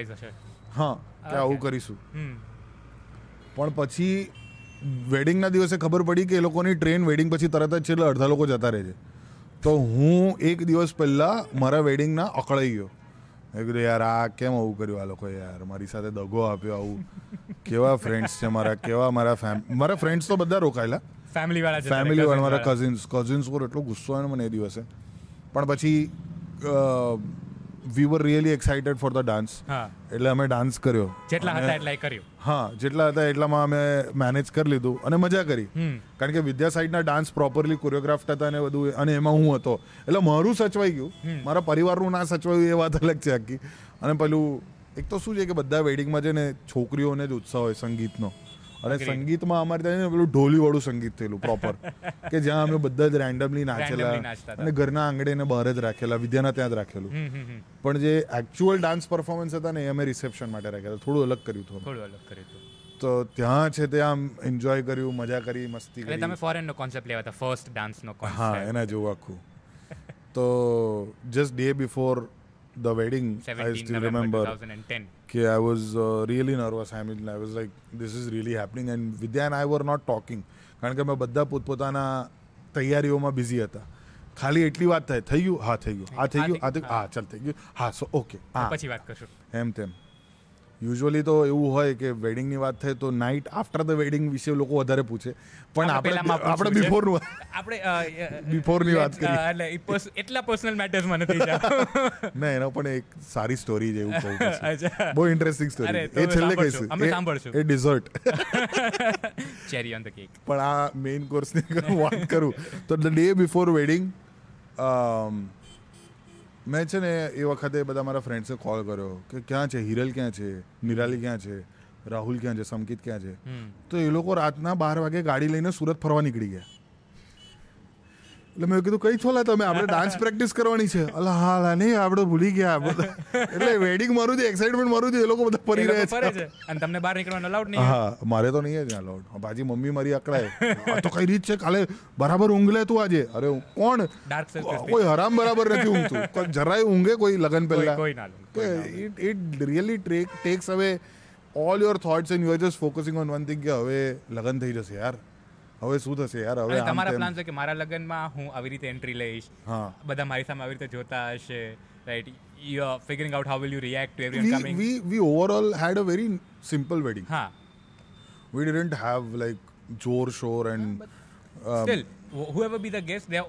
હા કે આવું કરીશું. પણ પછી વેડિંગના દિવસે ખબર પડી કે એ લોકોની ટ્રેન વેડિંગ પછી તરત જ છે એટલે અડધા લોકો જતા રહે છે. તો હું એક દિવસ પહેલાં મારા વેડિંગના અકળાઈ ગયો. મેં કીધું યાર આ કેમ આવું કર્યું આ લોકોએ યાર? મારી સાથે દગો આપ્યો આવું. કેવા ફ્રેન્ડ્સ છે મારા કેવા મારા ફેમ મારા ફ્રેન્ડ્સ તો બધા રોકાયેલા. ફેમિલી વાળા ફેમિલી વાળા મારા કઝિન્સ કઝિન્સ પર એટલો ગુસ્સો આવ્યો મને એ દિવસે. પણ પછી we were really excited for the dance એટલે અમે ડાન્સ કર્યો. જેટલા હતા એટલા કર્યો. હા જેટલા હતા એટલામાં અમે મેનેજ કરી લીધું અને મજા કરી. કારણ કે વિદ્યા સાઈડના ડાન્સ પ્રોપરલી કોરિયોગ્રાફ્ડ હતા અને બધું અને એમાં હું હતો. એટલે મારું સચવાઈ ગયું. મારા પરિવારનું ના સચવાયું એ વાત અલગ છે આખી. અને પેલું એક તો શું છે કે બધા વેડિંગમાં છે ને છોકરીઓને જ ઉત્સાહ હોય સંગીતનો. અને સંગીતમાં અમારે ત્યાં ને પેલું ઢોલી વાળું સંગીત થયેલું પ્રોપર કે જ્યાં અમે બધા જ રેન્ડમલી નાચેલા. અને ઘરના આંગણે એને બહાર જ રાખેલા વિદ્યાના ત્યાં જ રાખેલું. પણ જે એકચ્યુઅલ ડાન્સ પરફોર્મન્સ હતા ને એ અમે રિસેપ્શન માટે રાખ્યા થોડું અલગ કર્યું હતું થોડું અલગ કર્યું હતું. તો ત્યાં છે તે આમ એન્જોય કર્યું મજા કરી મસ્તી કરી તમે ફોરેન નો કોન્સેપ્ટ લેવા હતા ફર્સ્ટ ડાન્સ નો હા કોન્સેપ્ટ એના જેવું આખું. તો just day before the wedding I 17 still remember 2010 કે I was really nervous I mean I was like this is really happening and Vidya and I were not talking કારણ કે અમે બધા પોતપોતાના તૈયારીઓમાં બિઝી હતા. ખાલી એટલી વાત થાય થઈ ગયું? હા થઈ ગયું. આ થઈ ગયું. આ થઈ હા ચાલ થઈ ગયું. હા સો ઓકે હા. પછી વાત કરશું. એમ તેમ. યુઝ્યુઅલી તો એવું હોય કે વેડિંગની વાત થાય તો નાઇટ આફ્ટર ધ વેડિંગ વિશે લોકો વધારે પૂછે. પણ આપણે આપણે. બિફોરનું [LAUGHS] આપણે અ, અ, Before ની વાત let's, એટલે એટલા પર્સનલ મેટર્સ મને થઈ જાય. [LAUGHS] ના એનો પણ એક સારી સ્ટોરી છે એવું કહું [LAUGHS] બહુ ઇન્ટરેસ્ટિંગ સ્ટોરી એ છેલ્લે. કહીશું. અમે સાંભળશું. એ dessert cherry on the cake પણ આ મેઇન કોર્સની વાત કરું. તો ધ ડે બિફોર વેડિંગ મેં છે ને એ વખતે બધા મારા ફ્રેન્ડ્સે કોલ કર્યો કે ક્યાં છે? હિરલ ક્યાં છે? નિરાલી ક્યાં છે? રાહુલ ક્યાં છે? સંકિત ક્યાં છે? તો એ લોકો રાતના બાર વાગે ગાડી લઈને સુરત ફરવા નીકળી ગયા. એટલે મેં કીધું કઈ છોલા તમે? આપણે ડાન્સ પ્રેક્ટિસ કરવાની છે. અલા હા લા નહીં આપણે ભૂલી ગયા. બધા. એટલે વેડિંગ મારું છે એક્સાઇટમેન્ટ મારું છે એ લોકો બધા ફરી રહ્યા છે. અને તમને બહાર નીકળવાનું અલાઉડ નહીં હા મારે તો નહીં જ અલાઉડ બાજી મમ્મી મારી અકળાય. [LAUGHS] આ તો કઈ રીત છે? કાલે બરાબર ઊંઘ લે તું આજે. અરે કોણ? કોઈ હરામ બરાબર નથી ઊંઘતું. જરાય ઊંઘે કોઈ લગન પહેલા. It it really take takes હવે all your thoughts and you are just focusing on one thing કે હવે લગન થઈ જશે યાર. હવે શું થશે યાર? હવે તમારા પ્લાન છે કે મારા લગ્નમાં હું આવી રીતે એન્ટ્રી લઈશ હા. બધા મારી સામે આવી રીતે જોતા હશે right you are figuring out how will you react to everyone coming we we overall had a very simple wedding હા. વી ડિડન્ટ હેવ લાઈક જોર શોર and still whoever be the guest they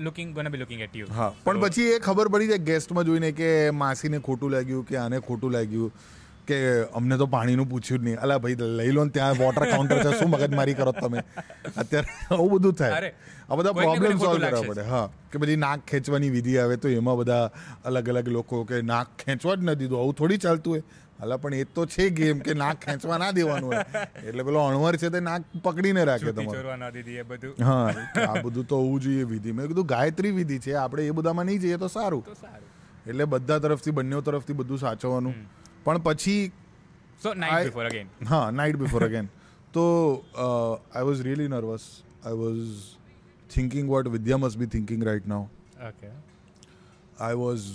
looking gonna be looking at you. હા પણ પછી એ ખબર પડી જાય ગેસ્ટમાં જોઈને કે માસીને ખોટું લાગ્યું કે આને ખોટું લાગ્યું. કે અમને તો પાણીનું પૂછ્યું જ નહીં. અલા ભાઈ લઈ લો ને ત્યાં વોટર કાઉન્ટર છે શું મગજમારી કરો તમે? અત્યારે આવું બધું થાય. આ બધા પ્રોબ્લેમ સોલ્વ કરવા પડે. હા કે પછી નાક ખેંચવાની વિધિ આવે તો એમાં બધા અલગ અલગ લોકો કે નાક ખેંચવા જ ન દીધું. આવું થોડી ચાલતું હોય. અલા પણ એ તો છે ગેમ કે નાક ખેંચવા ના દેવાનું હોય. એટલે પેલો અણવર છે તે નાક પકડીને રાખે તમારે. બધું. હા આ બધું તો હોવું જોઈએ વિધિ. મેં કીધું ગાયત્રી વિધિ છે. આપણે એ બધામાં નહીં જઈએ તો સારું. તો સારું. એટલે બધા તરફથી બંને તરફથી બધું સાચવવાનું. પણ પછી સો નાઇટ બિફોર અગેન હા નાઇટ બિફોર અગેન તો I was really nervous I was thinking what Vidya must be thinking right now okay I was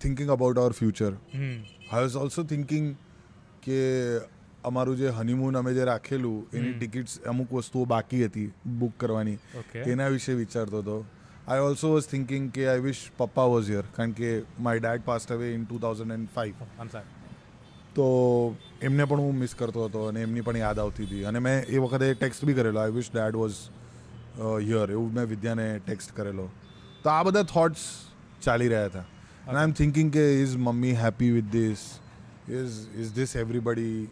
thinking about our future I was also thinking કે અમારું જે honeymoon અમે જે રાખેલું એની tickets અમુક વસ્તુઓ બાકી હતી બુક કરવાની એના વિશે વિચારતો હતો આઈ ઓલ્સો વોઝ થિંકિંગ કે આઈ વિશ પપ્પા વોઝ યર કારણ કે my dad passed away in two thousand and આમ તો એમને પણ હું મિસ કરતો હતો અને એમની પણ યાદ આવતી હતી. અને મેં એ વખતે ટેક્સ્ટ બી કરેલો. I wish dad was here એવું મેં વિદ્યાને ટેક્સ્ટ કરેલો. તો આ બધા થોટ્સ ચાલી રહ્યા હતા. અને આઈ એમ થિંકિંગ કે is mummy happy with this is is this everybody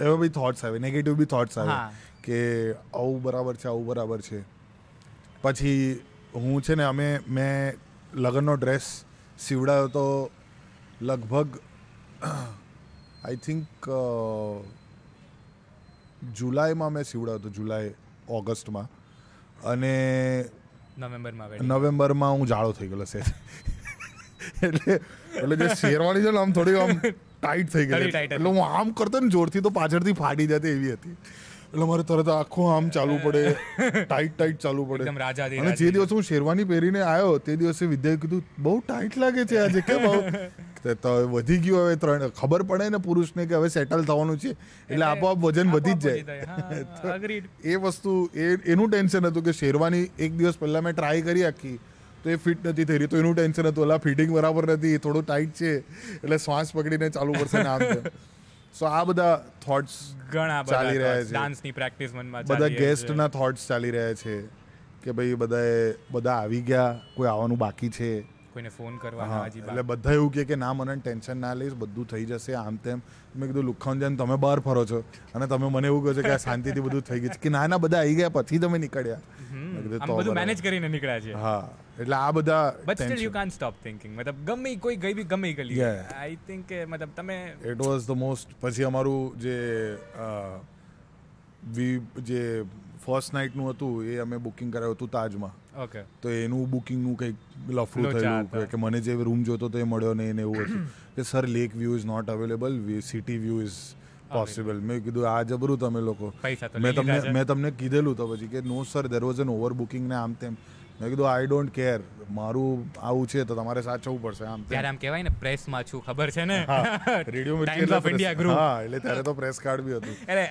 એવા બી થોટ્સ આવે. નેગેટિવ બી થોટ્સ આવે કે આવું બરાબર છે આવું બરાબર છે. પછી હું છે ને અમે મેં લગ્નનો ડ્રેસ સીવડાયો તો લગભગ આઈ થિંક જુલાઈમાં મેં સીવડાવ્યો હતો જુલાઈ ઓગસ્ટમાં. અને નવેમ્બરમાં નવેમ્બરમાં હું જાડો થઈ ગયેલો છે. એટલે એટલે જે શેરવાની છે ને આમ થોડી આમ [LAUGHS] ટાઈટ થઈ ગઈ. એટલે હું આમ કરતો ને જોરથી તો પાછળથી ફાટી જતી એવી હતી. એટલે મારે તરત આખું આમ ચાલુ પડે ટાઈટ ટાઈટ ચાલુ પડે. એકદમ અને જે દિવસ હું શેરવાની પહેરીને આવ્યો તે દિવસે વિદ્યાએ કીધું બહુ ટાઈટ લાગે છે આજે કેમ વધી ગયું હવે ત્રણ ખબર પડે ને પુરુષને કે હવે સેટલ થવાનું છે. એટલે આપોઆપ વજન વધી જ જાય. [LAUGHS] એ વસ્તુ એ એનું ટેન્શન હતું કે શેરવાની એક દિવસ પહેલા મેં ટ્રાય કરી આખી તો એ ફિટ નથી થઈ રહી. તો એનું ટેન્શન હતું એટલે ફિટિંગ બરાબર નથી થોડું ટાઈટ છે એટલે શ્વાસ પકડીને ચાલુ પડશે ને આમ સો આ બધા થોટ્સ ઘણા ચાલી રહ્યા છે. ડાન્સની પ્રેક્ટિસ મનમાં બધા ગેસ્ટના થોટ્સ ચાલી રહ્યા છે કે ભાઈ બધાએ બધા આવી ગયા કોઈ આવવાનું બાકી છે. કોઈને ફોન કરવાના હજી એટલે બધા એવું કહે કે ના મને ટેન્શન ના લઈશ બધું થઈ જશે આમ તેમ. મેં કીધું લુખાઉન જેમ તમે બહાર ફરો છો. અને તમે મને એવું કહો છો કે આ શાંતિથી બધું થઈ ગયું છે. કે ના ના બધા આવી ગયા પછી તમે નીકળ્યા. બધું મેનેજ કરીને નીકળ્યા છે. હા એટલે આ બધા but still you can't stop thinking મતલબ ગમે કોઈ ગઈ બી ગમે ગલી આઈ થિંક મતલબ તમે ઇટ વોઝ ધ મોસ્ટ પછી અમારું જે વી જે ફર્સ્ટ નાઇટનું હતું એ અમે બુકિંગ કરાવ્યું હતું તાજમાં. ઓકે. તો એનું બુકિંગનું કંઈક લફડું થયું કે મને જે રૂમ જોતો તો એ મળ્યો નહીં ને એવું હતું. [CLEARS THROAT] કે sir lake view is not available city view is possible મેં કીધું આ જબરું તમે લોકો. મેં તમને મેં તમને કીધેલું તો પછી કે no sir there was an over booking ને આમ તેમ. મેં કીધું આઈ ડોન્ટ કેર મારું આવું છે તો તમારે સાચવવું પડશે આમ ત્યારે આમ કહેવાય ને પ્રેસમાં છું ખબર છે ને? [LAUGHS] Radio India group. હા એટલે ત્યારે તો પ્રેસ કાર્ડ બી હતું. એટલે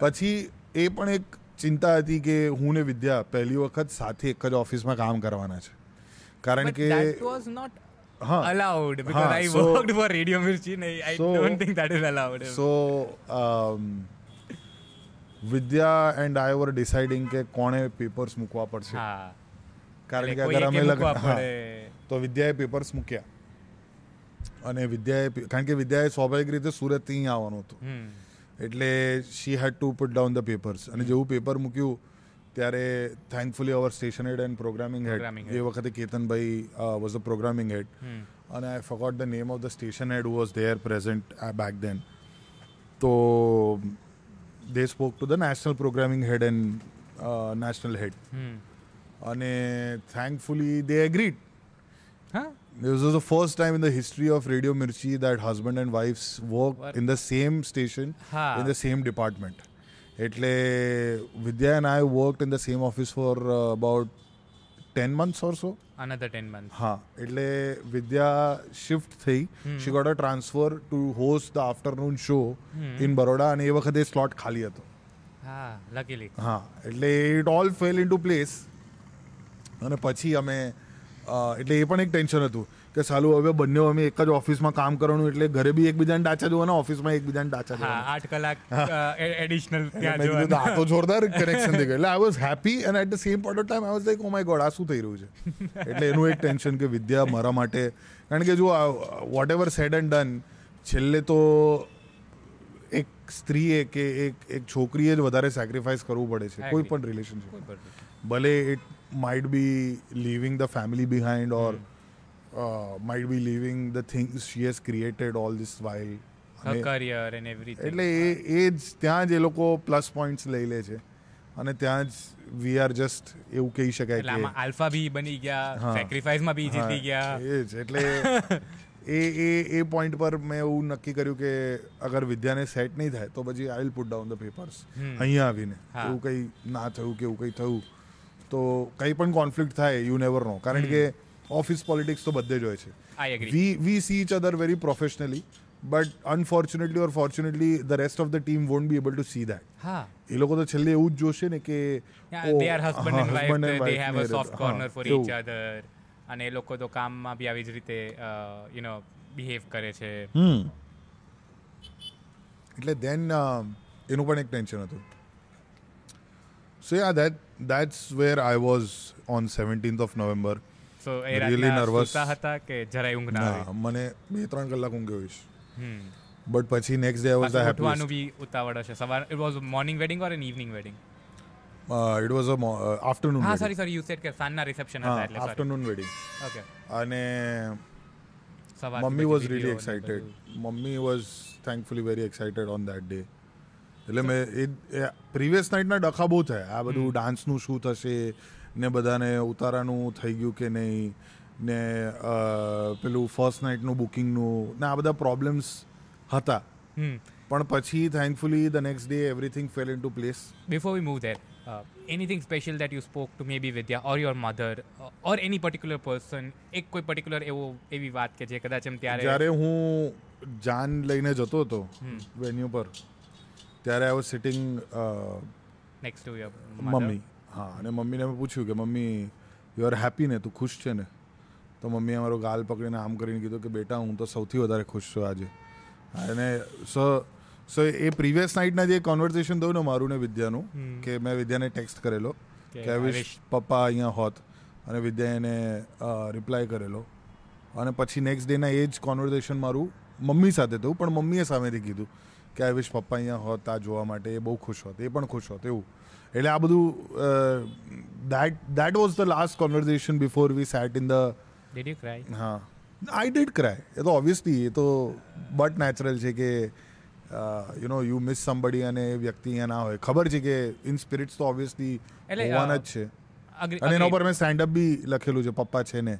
પછી એ પણ એક ચિંતા હતી કે હું ને વિદ્યા પહેલી વખત સાથે એક જ ઓફિસમાં કામ કરવાના છે. કારણ કે. સો વિદ્યા એન્ડ આઈ વર ડિસાઇડિંગ કે કોણે પેપર્સ મૂકવા પડશે કારણ કે અગર અમે એકે લગ- મૂકવા હા, તો વિદ્યાએ પેપર્સ મૂક્યા અને વિદ્યાએ કારણ કે વિદ્યાએ સ્વાભાવિક રીતે સુરતથી અહીં આવવાનું હતું. એટલે she had to put down the papers અને જેવું પેપર મૂક્યું ત્યારે thankfully our station head and programming head એ વખતે Ketanbhai was the programming head અને I forgot the name of the station head was there present back then તો they spoke to the national programming head and national head અને thankfully they agreed હા? This was the first time in the history of Radio Mirchi that husband and wives worked Work. in the same station હા. in the same department. એટલે Vidya and I worked in the same office for uh, about 10 months or so. another 10 months હા એટલે વિદ્યા shift થઈ she got a transfer to host the afternoon show in Baroda અને એ વખતે slot ખાલી હતો હા luckily હા એટલે it all fell into place અને પછી અમે અ, એટલે એ પણ એક ટેન્શન હતું કે સાલું હવે બંને અમે એક જ ઓફિસમાં કામ કરવાનું એટલે ઘરે બી એકબીજાને ડાચા જોવાના ઓફિસમાં એકબીજાને ડાચા જોવાના. આઠ કલાક એડિશનલ ત્યાં આ તો જોરદાર કનેક્શન થઈ ગયું. એટલે I was happy and at the same point of time I was like oh my God આ શું થઈ રહ્યું છે? એટલે એનું એક ટેન્શન કે વિદ્યા મારા માટે કારણ કે જો whatever said and done છેલ્લે તો એક સ્ત્રીએ કે એક એક છોકરીએ જ વધારે સેક્રિફાઈસ કરવું પડે છે. કોઈ પણ રિલેશનશીપ. ભલે it might be leaving the family behind or might be leaving the things she has created all her career and everything. એટલે એ એ જ ત્યાં જ એ લોકો પ્લસ પોઈન્ટ્સ લઈ લે છે. અને ત્યાં જ વી આર જસ્ટ એવું કહી શકાય કે આલ્ફા બી બની ગયા સેક્રિફાઈસમાં બી જીતી ગયા. એ જ એટલે એ એ એ પોઈન્ટ પર મેં એવું નક્કી કર્યું કે અગર વિદ્યાને સેટ નહીં થાય તો પછી I will put down the papers અહીંયા આવીને. એવું કંઈ ના થયું કે એવું કંઈ થયું. તો કંઈ પણ કોન્ફ્લિક્ટ થાય યુ નેવર નો કારણ કે ઓફિસ પોલિટિક્સ તો બધે જ હોય છે. We we see each other very professionally but unfortunately or fortunately the rest of the team won't be able to see that એ લોકો તો છેલ્લે એવું જ જોશે ને કે અને એ લોકો તો કામમાં બી આવી જ રીતે યુ નો બિહેવ કરે છે. એટલે દેન એનું પણ એક ટેન્શન હતું. So yeah that where I was on seventeenth of November so A Really nervous. હતા કે જરાય ઊંઘ ના આવી? મને બે ત્રણ કલાક ઊંઘ્યો હોઈશ હમ. બટ પછી next day I was the પાછું ઉઠવાનું બી ઉતાવળ હશે. સવાર it was morning wedding or an evening wedding it was a afternoon હા સોરી સોરી યુ સેડ કે સાંજના રિસેપ્શન હતા એટલે આફ્ટરનૂન વેડિંગ ઓકે અને સવાર mummy was really excited mummy was thankfully very excited on that day એટલે મેં એ previous નાઇટના ડખા બહુ થયા. આ બધું ડાન્સનું શું થશે ને બધાને ઉતારાનું થઈ ગયું કે નહીં ને પેલું ફર્સ્ટ નાઇટનું બુકિંગનું ને આ બધા પ્રોબ્લેમ્સ હતા. પણ પછી thankfully the next day everything fell into place before we move there anything special that you spoke to maybe Vidya or your mother or any particular person એક કોઈ પર્ટિક્યુલર એવો એવી વાત કે જે કદાચ એમ ત્યારે જ્યારે હું જાન લઈને જતો હતો વેન્યુ પર ત્યારે I was sitting next to your mummy. હા અને મમ્મીને મેં પૂછ્યું કે મમ્મી યુ આર હેપી ને? તું ખુશ છે ને? તો મમ્મીએ મારો ગાલ પકડીને આમ કરીને કીધું કે બેટા હું તો સૌથી વધારે ખુશ છું આજે. અને સો સો એ પ્રીવિયસ નાઇટના જે કોન્વર્ઝેશન થયું ને મારું ને વિદ્યાનું કે મેં વિદ્યાને ટેક્સ્ટ કરેલો કે કે આઈ વિશ પપ્પા અહીંયા હોત. અને વિદ્યા એને રિપ્લાય કરેલો. અને પછી નેક્સ્ટ ડેના એ જ કોન્વર્ઝેશન મારું મમ્મી સાથે થયું પણ મમ્મીએ સામેથી કીધું. કે આઈ વિશ પપ્પા અહીંયા હોત આ જોવા માટે એ બહુ ખુશ હોત એ પણ ખુશ હોત એવું. એટલે આ બધું that that was the last conversation before we sat in the did you cry હા. આઈ ડીડ ક્રાય એ તો ઓબ્વિયસલી એ તો બટ નેચરલ છે કે you know you miss somebody અને એ વ્યક્તિ અહીંયા ના હોય. ખબર છે કે ઇન સ્પિરિટ્સ તો ઓબ્વિયસલી હોવાના જ છે. અને એના ઉપર મેં સ્ટેન્ડ અપ બી લખેલું છે પપ્પા છે ને.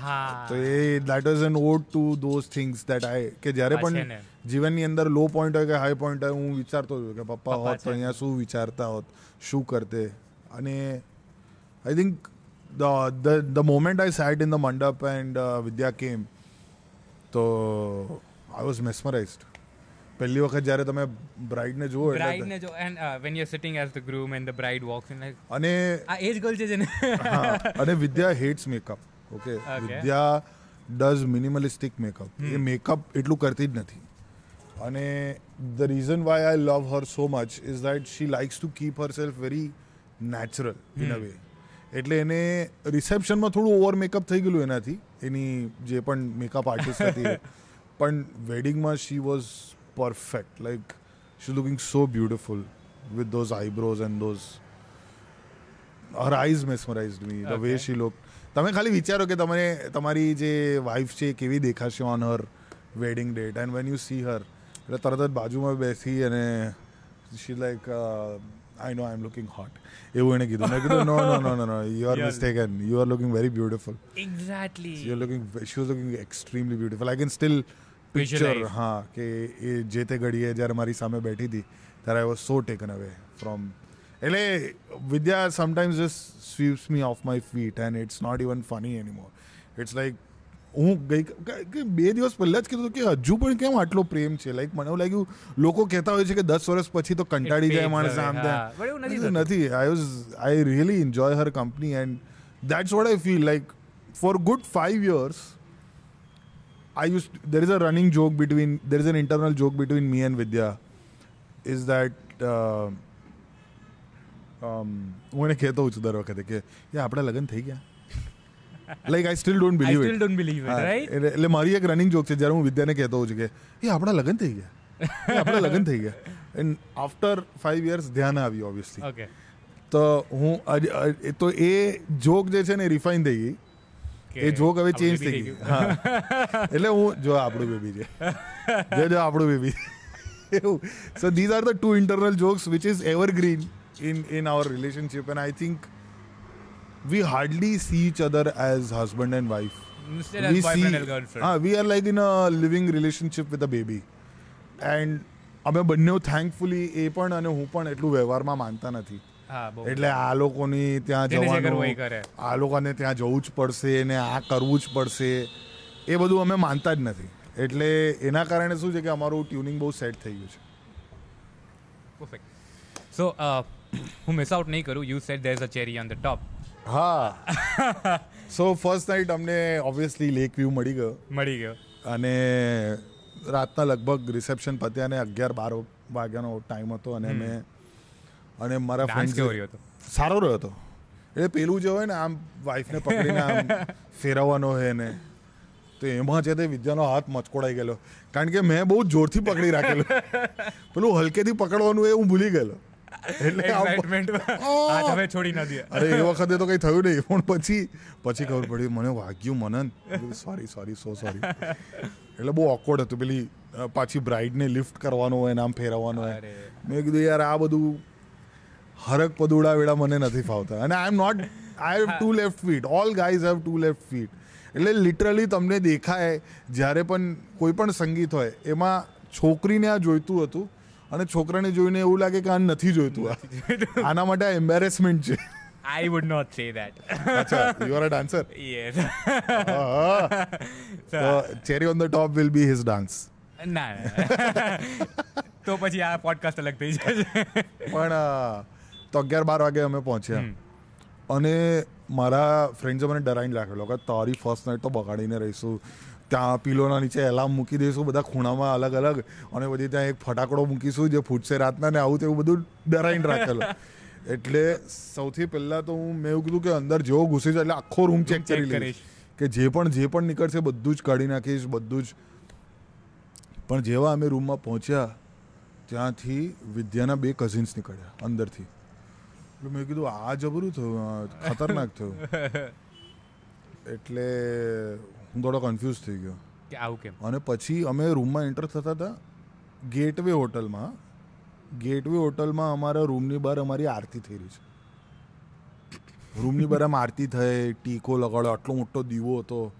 હા. તો એ that was an ode to those things that I કે જ્યારે પણ જીવનની અંદર લો પોઈન્ટ હોય કે હાઈ પોઈન્ટ હોય હું વિચારતો હતો કે પપ્પા પપ્પા હોત તો અહીંયા શું વિચારતા હોત શું કરતે. અને I think the the the moment I sat in the mandap and Vidya came તો આઈ વોઝ મેસ્મરાઇઝડ પહેલી વખત જ્યારે તમે બ્રાઇડને જુઓ bride એટલે ને જો and when you are sitting as the groom and the bride walks in like અને આ એજ ગર્લ છે જેને અને Vidya hates makeup okay Vidya does minimalistic makeup A makeup એટલું કરતી જ નથી. અને the reason why I love her so much is that she likes to keep herself very natural in a way એટલે એને રિસેપ્શનમાં થોડું ઓવર મેકઅપ થઈ ગયેલું એનાથી. એની જે પણ મેકઅપ આર્ટિસ્ટ હતી [LAUGHS] પણ વેડિંગમાં she was perfect like she's looking so beautiful with those eyebrows and those. Eyes mesmerized me the way Okay. She look તમે ખાલી વિચારો કે તમને તમારી જે વાઈફ છે કેવી દેખાશે on her wedding date and when you see her એટલે તરત જ બાજુમાં બેસી અને she like I know I am looking hot એવું એને કીધું. મેં કીધું no no no no no you are mistaken you are looking very beautiful exactly you are looking she was looking extremely beautiful I can still picture હા કે એ જે તે ઘડીએ જ્યારે મારી સામે બેઠી હતી ત્યારે I was so taken away from એટલે Vidya sometimes just sweeps me off my feet and it's not even funny anymore it's like હું ગઈ બે દિવસ પહેલાં જ કીધું કે હજુ પણ કેમ આટલો પ્રેમ છે લાઈક મને એવું લાગ્યું લોકો કહેતા હોય છે કે દસ વર્ષ પછી તો કંટાળી જાય માણસ આમ. તેમ નથી નથી I was I really enjoy her company and that's what I feel like for good five years I used there is a running joke between there is an internal joke between me and Vidya is that uh, હું એને કહેતો છું દર વખતે કે યા આપણા લગ્ન થઈ ગયા like I still don't believe still don't believe right? એટલે મારી એક રનિંગ જોક છે જ્યારે હું વિદ્યાને કહેતો હોઉં છું કે એ આપણા લગ્ન થઈ ગયા આપણા લગ્ન થઈ ગયા એન્ડ આફ્ટર ફાઈવ યર્સ ધ્યાન આવ્યું ઓબ્વિયસલી ઓકે તો હું તો એ જોક જે છે ને રિફાઇન થઈ ગઈ એ જોક હવે ચેન્જ થઈ ગયું. હા. એટલે હું જો આપણું બેબી છે. જો જો આપણું બેબી. એવું. So these are the two internal jokes which is evergreen in in our relationship and I think we hardly see each other as husband and boyfriend and girlfriend. હા we are like in a living relationship with a baby and અમે બંને thankfully એ પણ અને હું પણ એટલું વ્યવહારમાં માનતા નથી. એટલે આ લોકોની ત્યાં જવાનું આ લોકોને ત્યાં જવું જ પડશે ને આ કરવું જ પડશે એ બધું અમે માનતા જ નથી. એટલે એના કારણે શું છે કે અમારું ટ્યુનિંગ બહુ સેટ થઈ ગયું છે. સો હું મિસ આઉટ નહીં કરું. You said there is a cherry on the top હા. સો ફર્સ્ટ નાઇટ અમને ઓબ્વિયસલી લેક વ્યૂ મળી ગયો. મળી ગયો. અને રાતના લગભગ રિસેપ્શન પત્યા અને અગિયાર બાર વાગ્યાનો ટાઈમ હતો અને અમે અને મારા ફ્રેન્ડ સારો રહ્યો હતો. એટલે પેલું જે હોય ને આમ વાઈફને પકડીને આમ [LAUGHS] ફેરવવાનો હોય એને તો એમાં છે તે વિદ્યાનો હાથ મચકોડાઈ ગયેલો. કારણ કે મેં બહુ જોરથી પકડી રાખેલો. [LAUGHS] પેલું હલકેથી પકડવાનું એ હું ભૂલી ગયેલો. એટલે [LAUGHS] છોડી ન અરે એ વખતે તો કંઈ થયું નહીં પણ પછી પછી ખબર પડી મને વાગ્યું Manan. Sorry sorry so sorry એટલે બહુ ઓકવર્ડ હતું પેલી પાછી બ્રાઇડને લિફ્ટ કરવાનું હોય ને આમ ફેરવવાનું હોય. મેં કીધું યાર આ બધું હરક પદુડા વેળા મને નથી ફાવતા. અને I am not I have two left feet all guys have two left feet એટલે લિટરલી તમને દેખાય જ્યારે પણ કોઈ પણ સંગીત હોય એમાં છોકરીને આ જોઈતું હતું અને છોકરાને જોઈને એવું લાગે કે આ નથી જોઈતું આ. [LAUGHS] આના માટે આ એમ્બેરેસમેન્ટ છે. નોટ સે ધેટ અચ્છા you are a dancer yes તો cherry on the top will be his dance ના ના. [LAUGHS] તો પછી આ પોડકાસ્ટ અલગ થઈ જશે પણ તો અગિયાર બાર વાગે અમે પહોંચ્યા. અને મારા ફ્રેન્ડ્સે મને ડરાઈને રાખેલો કે તારી ફર્સ્ટ નાઇટ તો બગાડીને રહીશું. ત્યાં પીલોના નીચે એલાર્મ મૂકી દઈશું બધા ખૂણામાં અલગ અલગ. અને પછી ત્યાં એક ફટાકડો મૂકીશું જે ફૂટશે રાતના ને આવું તેવું બધું ડરાઈને રાખેલું. [LAUGHS] એટલે સૌથી પહેલાં તો હું મેં એવું કીધું કે અંદર જેવો ઘૂસી એટલે આખો રૂમ ચેક કરી લઈશ. કે જે પણ જે પણ નીકળશે બધું જ કાઢી નાખીશ બધું જ. પણ જેવા અમે રૂમમાં પહોંચ્યા ત્યાંથી વિદ્યાના બે કઝિન્સ નીકળ્યા અંદરથી. એટલે મેં કીધું આ જબરું થયું ખતરનાક થયું. [LAUGHS] એટલે હું થોડો કન્ફ્યુઝ થઈ ગયો. કે આવું કેમ? અને પછી અમે રૂમમાં એન્ટર થતા હતા ગેટવે હોટલમાં ગેટવે હોટલમાં અમારા રૂમની બહાર અમારી આરતી થઈ રહી છે. રૂમની બહાર આમ આરતી થઈ ટીકો લગાડ્યો આટલો મોટો દીવો હતો.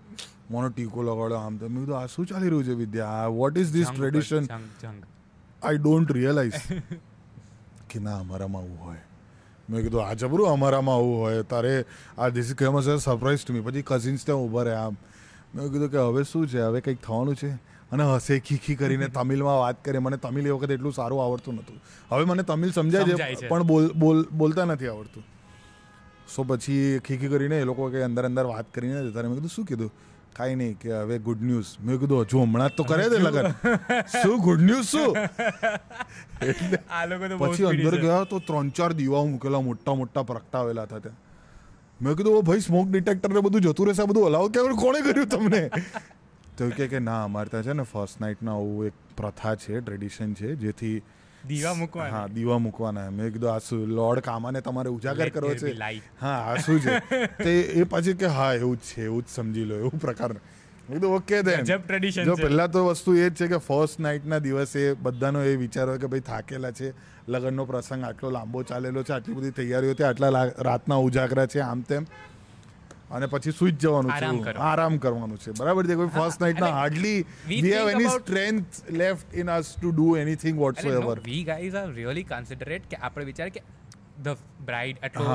મોનો ટીકો લગાડ્યો આમ તો. મેં કીધું આ શું ચાલી રહ્યું છે Vidya? What is this tradition I don't realise કે ના અમારામાં આવું હોય. મેં કીધું આ જબરું અમારામાં આવું હોય તારે આ this famous surprise to me પછી કઝિન્સ ત્યાં ઊભા રહ્યા. આમ મેં કીધું કે હવે શું છે? હવે કંઈક થવાનું છે. અને હસે ખીખી કરીને તમિલમાં વાત કરે. મને તમિલ એ વખતે એટલું સારું આવડતું નહોતું. હવે મને તમિલ સમજાય છે છે. પણ બોલ બોલ બોલતા નથી આવડતું. સો પછી ખીખી કરીને એ લોકો કે અંદર અંદર વાત કરીને જતા. મેં કીધું શું કીધું? કાંઈ નહીં કે હવે ગુડ ન્યૂઝ મેં કીધું હજુ હમણાં તો કરે દે લગન. [LAUGHS] શું ગુડ ન્યૂઝ શું? [LAUGHS] એટલે આ લોકો તો પછી અંદર. ગયા તો ત્રણ ચાર દીવાઓ મૂકેલા મોટા મોટા પ્રગટાવેલા હતા ત્યાં. મેં કીધું ઓ ભાઈ સ્મોક ડિટેક્ટર ને બધું જતું રહેશે બધું અલાવ કેવું કોણે કર્યું તમને? તો કે ના અમારે ત્યાં છે ને ફર્સ્ટ નાઇટના આવું એક પ્રથા છે ટ્રેડિશન છે જેથી દીવા મૂકવાના? હા દીવા મૂકવાના. મેં કીધું આ શું લોર્ડ કામાને તમારે ઉજાગર કરવો છે? હા આ શું છે? [LAUGHS] તે એ પછી કે હા એવું જ છે એવું જ સમજી લો એવું પ્રકારનું. મેં કીધું ઓકે દેન ગજબ tradition જો છે. પહેલા તો વસ્તુ એ જ છે કે ફર્સ્ટ નાઇટના દિવસે બધાનો એ વિચાર હોય કે ભાઈ થાકેલા છે લગ્નનો પ્રસંગ આટલો લાંબો ચાલેલો છે આટલી બધી તૈયારીઓ છે આટલા રાતના ઉજાગરા છે આમ તેમ. અને પછી સુઈ જવાનું છે. આરામ કરવાનું છે. બરાબર છે? કોઈ ફર્સ્ટ નાઈટ ના hardly we have any strength left in us to do anything whatsoever we guys are really considerate કે આપણે વિચાર કે ધ બ્રાઇડ આટલો.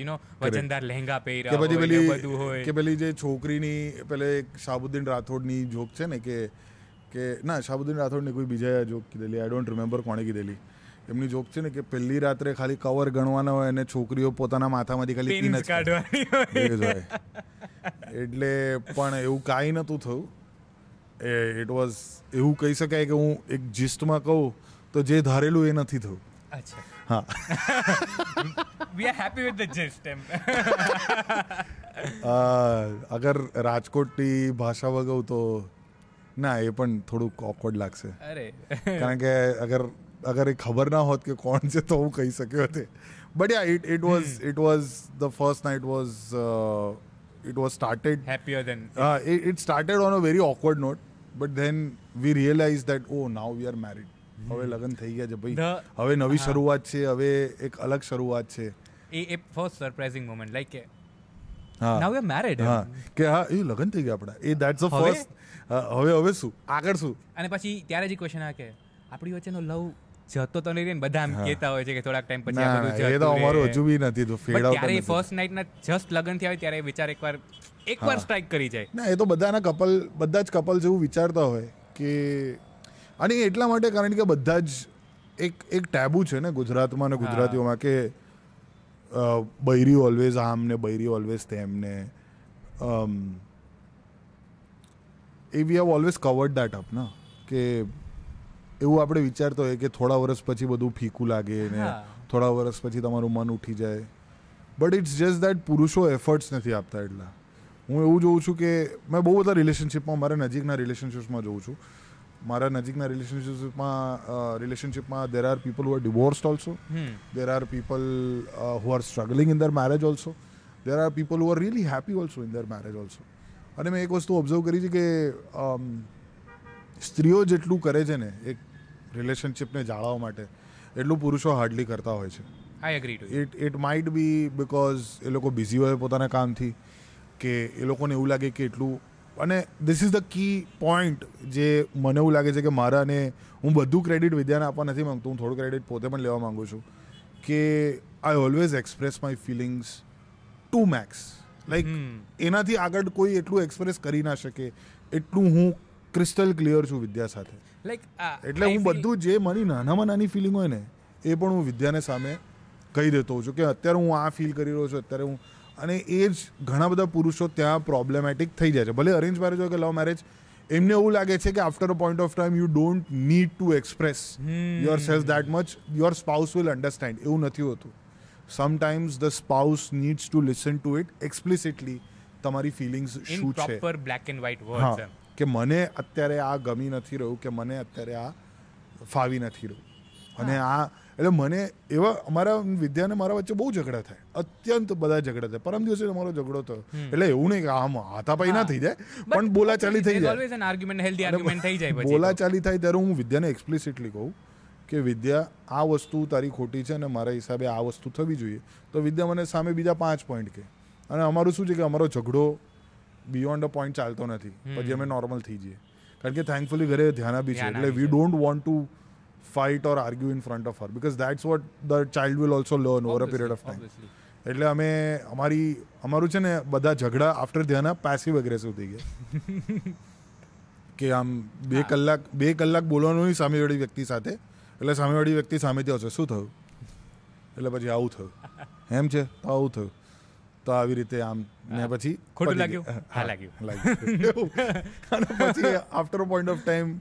યુ નો વજનદાર લહેંગા કે પહેર્યા પછી પેલી બધું હોય. કે પેલી જે છોકરીની પેલે એક શાહબુદ્દીન રાઠોડની જોક છે ને કે કે ના શાહબુદ્દીન રાઠોડની કોઈ બીજા જોક કીધેલી. આઈ ડોન્ટ રિમેમ્બર કોણે કીધેલી. એમની જોક છે ને કે પહેલી રાત્રે ખાલી કવર ગણવાના હોય અને છોકરીઓ પોતાના માથામાંથી ખાલી પીન જ કાઢવાની હોય. એટલે પણ એવું કાંઈ નહોતું થયું. એ ઇટ વોઝ એવું કહી શકાય કે હું એક જીસ્ટમાં કહું તો જે ધારેલું એ નથી થયું. અચ્છા. હા. We are happy with the just એમ. [LAUGHS] અગર રાજકોટની ભાષા વગર તો ના એ પણ થોડુંક ઓકવર્ડ લાગશે. અરે. કારણ કે અગર અગર એ ખબર ના હોત કે કોણ છે તો હું કહી શક્યો હતો but ya it it was it was the first night was it was started happier than Uh, it, it started on a very awkward note, but then we realized that oh now we are married. હવે લગ્ન થઈ ગયા છે ભાઈ. હવે નવી શરૂઆત છે હવે એક અલગ શરૂઆત છે. એ એ ફર્સ્ટ સરપ્રાઇઝિંગ મોમેન્ટ લાઈક કે હા. નાઉ યુ મેરિડ હા. કે હા એ લગ્ન થઈ ગયા આપણા. એ ધેટ્સ અ ફર્સ્ટ હવે હવે શું? આગળ શું? અને પછી ત્યારે જ ક્વેશ્ચન આ કે આપણી વચ્ચેનો લવ જતો તો નહીં રે ને બધા આમ કહેતા હોય છે કે થોડાક ટાઈમ પછી આ બધું એ તો અમારું હજુ બી નથી તો ફેડ આઉટ ત્યારે ફર્સ્ટ ફર્સ્ટ નાઇટના જસ્ટ લગન થયા આવે ત્યારે વિચાર એકવાર એકવાર સ્ટ્રાઇક કરી જાય. ના એ તો બધાના કપલ બધા જ કપલ જેવું વિચારતા હોય કે અને એટલા માટે કારણ કે બધા જ એક એક ટેબુ છે ને ગુજરાતમાં ને ગુજરાતીઓમાં કે બૈરી ઓલવેઝ આમ ને બૈરી ઓલવેઝ તેમ ને એ we have always covered that up ના? કે એવું આપણે વિચારતો હોય કે થોડા વર્ષ પછી બધું ફીકું લાગે ને થોડા વર્ષ પછી તમારું મન ઉઠી જાય. બટ ઇટ્સ જસ્ટ દેટ પુરુષો એફર્ટ્સ નથી આપતા એટલા. હું એવું જોઉં છું કે મેં બહુ બધા રિલેશનશિપમાં મારા નજીકના રિલેશનશિપ્સમાં જોઉં છું. મારા નજીકના રિલેશનશિપમાં રિલેશનશિપમાં there are people who are divorced also there are people who are struggling in their marriage also there are people who are really happy also in their marriage also અને મેં એક વસ્તુ ઓબ્ઝર્વ કરી છે કે સ્ત્રીઓ જેટલું કરે છે ને એક રિલેશનશિપને જાળવવા માટે એટલું પુરુષો હાર્ડલી કરતા હોય છે. I agree to it it might be because એ લોકો બિઝી હોય પોતાના કામથી કે એ લોકોને એવું લાગે કે એટલું અને this is the key point જે મને એવું લાગે છે કે મારા અને હું બધું ક્રેડિટ વિદ્યાને આપવા નથી માગતો હું થોડું ક્રેડિટ પોતે પણ લેવા માંગુ છું કે I always express my feelings to max like એનાથી આગળ કોઈ એટલું એક્સપ્રેસ કરી ના શકે એટલું હું ક્રિસ્ટલ ક્લિયર છું વિદ્યા સાથે. લાઈક એટલે હું બધું જે મારી નાનામાં નાની ફિલિંગ હોય ને એ પણ હું વિદ્યાને સામે કહી દેતો હોઉં છું કે અત્યારે હું આ ફીલ કરી રહ્યો છું અત્યારે હું અને એ જ ઘણા બધા પુરુષો ત્યાં પ્રોબ્લેમેટિક થઈ જાય છે. ભલે અરેન્જ મેરેજ હોય કે લવ મેરેજ એમને એવું લાગે છે કે after a point of time you don't need to express yourself that much your spouse will understand એવું નથી હોતું. Sometimes the spouse needs to listen to it explicitly તમારી ફિલિંગ્સ શું છે? Proper black and white words કે મને અત્યારે આ ગમી નથી રહ્યું કે મને અત્યારે આ ફાવી નથી રહ્યું. અને આ એટલે મને એવા અમારા વિદ્યાને મારા વચ્ચે બહુ ઝઘડા થાય. અત્યંત બધા ઝઘડા થાય. પરમ દિવસે અમારો ઝઘડો થયો. એટલે એવું નહીં કે આમ હાથાપાઈ ના થઈ જાય પણ બોલાચાલી થઈ જાય. બોલાચાલી થાય ત્યારે હું વિદ્યાને એક્સપ્લિસિટલી કહું કે વિદ્યા આ વસ્તુ તારી ખોટી છે અને મારા હિસાબે આ વસ્તુ થવી જોઈએ. તો વિદ્યા મને સામે બીજા પાંચ પોઈન્ટ કહે. અને અમારું શું છે કે અમારો ઝઘડો બિયોન્ડ અ પોઈન્ટ ચાલતો નથી. પછી અમે નોર્મલ થઈ જઈએ. કારણ કે થેન્કફુલી ઘરે ધ્યાના બી છે. એટલે we don't want to fight or argue in front of her because that's what the child will also learn over a period of time એટલે અમે અમારી અમારું છે ને બધા ઝઘડા આફ્ટર ધ્યાના પેસિવ એગ્રેસિવ થઈ ગયા. [LAUGHS] કે આમ બે કલાક બે કલાક બોલવાનું નહીં સામેવાળી વ્યક્તિ સાથે એટલે સામેવાળી વ્યક્તિ સામેથી આવશે શું થયું? એટલે પછી આવું થયું. એમ છે? તો આવું થયું. તો આવી રીતે આમ ને પછી ખોટું લાગ્યું? હા, લાગ્યું. [LAUGHS] લાગ્યું અને પછી after point of time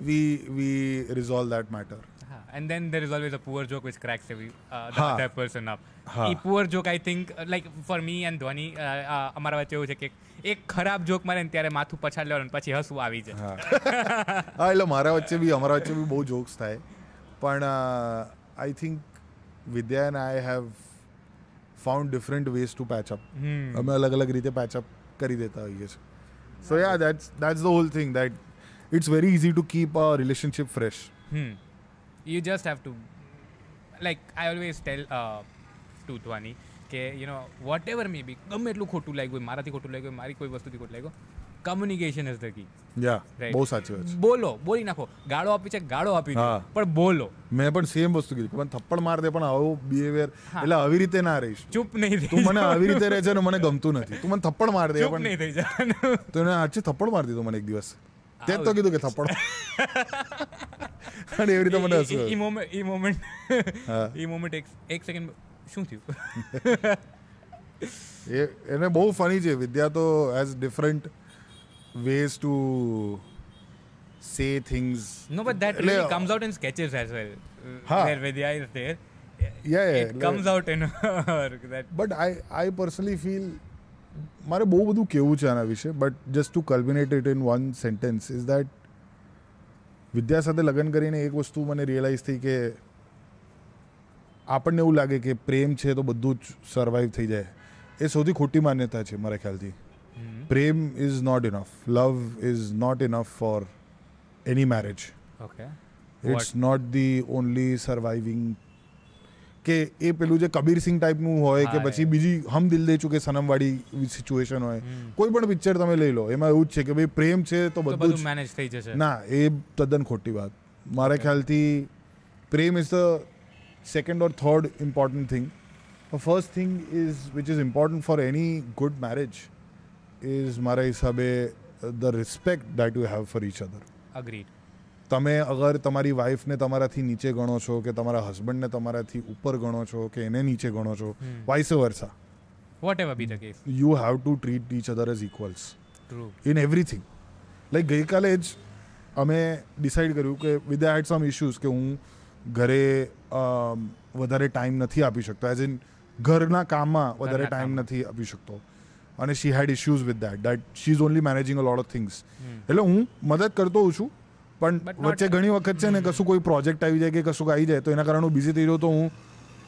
we we resolve that matter હા, and then there is always a poor joke which cracks every uh, the હા. other person up. હા. એ poor joke I think uh, like for me and Dhvani uh, uh, અમારા વચ્ચે એવું છે કે એક ખરાબ જોક મારે ને ત્યારે માથું પછાડ લેવાનું પછી હસવું આવી જાય હા હા એટલે મારા વચ્ચે બી અમારા વચ્ચે બી બહુ જોક્સ થાય પણ I think Vidya and I have found different ways to patch up. અમે અલગ અલગ રીતે પેચ અપ કરી દેતા હોઈએ છીએ so ya that's that's the whole thing that it's very easy to keep a relationship fresh you just have to to, I always tell uh, to કે you know whatever may be ગમે એટલું ખોટું લાગ્યું મારાથી ખોટું લાગ્યું મારી કોઈ વસ્તુથી ખોટું લાગ્યું communication is the key ya બહુ સાચી વાત છે. બોલો બોલી નાખો. ગાળો આપી છે ગાળો આપી દો. પણ બોલો. મેં પણ સેમ વસ્તુ કીધી. મને થપ્પડ માર દે પણ આવું બિહેવિયર એટલે આવી રીતે ના રહીશ. ચૂપ નહીં થઈ તું મને આવી રીતે રહે છે ને મને ગમતું નથી. તું મને થપ્પડ માર દે ચૂપ નહીં થઈ જવાનું તો એને આજે થપ્પડ માર દીધો મને એક દિવસ. તે જ તો કીધું કે થપ્પડ [LAUGHS] અને એવી રીતે મને હસવું. ઈ મોમેન્ટ ઈ મોમેન્ટ ઈ મોમેન્ટ એક એક સેકન્ડ શું થયું? [LAUGHS] એ એને બહુ ફની છે. વિદ્યા તો as different ways to say things No, but that really comes out in sketches as well. uh, Where Vidya is there. yeah, yeah, it comes out in [LAUGHS] her that but I I personally feel મારે બહુ બધું કેવું છે આના વિશે but just to culminate it in one sentence is that Vidya સાથે લગ્ન કરીને એક વસ્તુ મને રિયલાઇઝ થઈ કે આપણને એવું લાગે કે પ્રેમ છે તો બધું જ સર્વાઈવ થઈ જાય એ સૌથી ખોટી માન્યતા છે મારા ખ્યાલથી Hmm. Prem is not enough love is not enough for any marriage okay. It's not the only surviving કે એ પેલું જે કબીર સિંહ ટાઈપનું હોય કે હા, પછી એ. બીજી હમ દિલ દે ચુકે સનમવાળી સિચ્યુએશન હોય Hmm. કોઈ પણ પિક્ચર તમે લઈ લો એમાં એવું જ છે કે ભાઈ પ્રેમ છે તો તો બધું બધું જ મેનેજ થઈ જશે ના એ તદ્દન ખોટી વાત મારા ખ્યાલથી પ્રેમ is the second or third important thing first thing is which is important for any good marriage is મારા હિસાબે the respect that you have for each other agreed તમે અગર તમારી વાઈફને તમારાથી નીચે ગણો છો કે તમારા હસબન્ડને તમારાથી ઉપર ગણો છો કે એને નીચે ગણો છો. Vice versa ever be the case you have to treat each other as equals true in everything like ગઈકાલે જ અમે ડિસાઈડ કર્યું કે વિથ હેડ સમ ઇશ્યુઝ કે હું ઘરે વધારે ટાઈમ નથી આપી શકતો. એઝ ઇન ઘરના કામમાં વધારે ટાઈમ નથી આપી શકતો. અને she had issues with that that she is only managing a lot of things. એટલે હું મદદ કરતો હોઉં છું પણ વચ્ચે ઘણી વખત છે ને કશું કોઈ પ્રોજેક્ટ આવી જાય કે કશું આવી જાય તો એના કારણે હું બિઝી થઈ જાઉં તો હું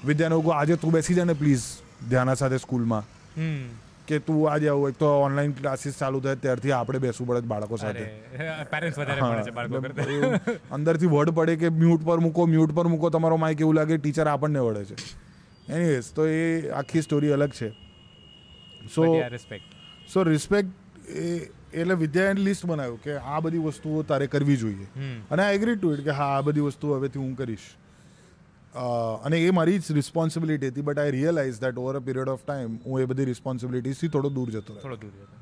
વિદ્યાને કહું આજે તું બેસી જાય ને પ્લીઝ ધ્યાના સાથે સ્કૂલમાં. કે તું આજે આવું એક તો ઓનલાઈન ક્લાસીસ ચાલુ થાય ત્યારથી આપણે બેસવું પડે બાળકો સાથે. [LAUGHS] [LAUGHS] અંદરથી વર્ડ પડે કે મ્યુટ પર મૂકો મ્યુટ પર મૂકો તમારો માઇક એવું લાગે ટીચર આપણને વળે છે. એનીવેઝ તો એ આખી સ્ટોરી અલગ છે. સો રિસ્પેક્ટ સો રિસ્પેક્ટ એ એટલે વિદ્યાએ લિસ્ટ બનાવ્યું કે આ બધી વસ્તુઓ તારે કરવી જોઈએ. અને આઈ એગ્રી ટુ ઇટ કે હા આ બધી વસ્તુઓ હવેથી હું કરીશ. અને એ મારી જ રિસ્પોન્સિબિલિટી હતી but I realise that over a period of time હું એ બધી રિસ્પોન્સિબિલિટીઝથી થોડો દૂર જતો રહ્યો. થોડો દૂર જતો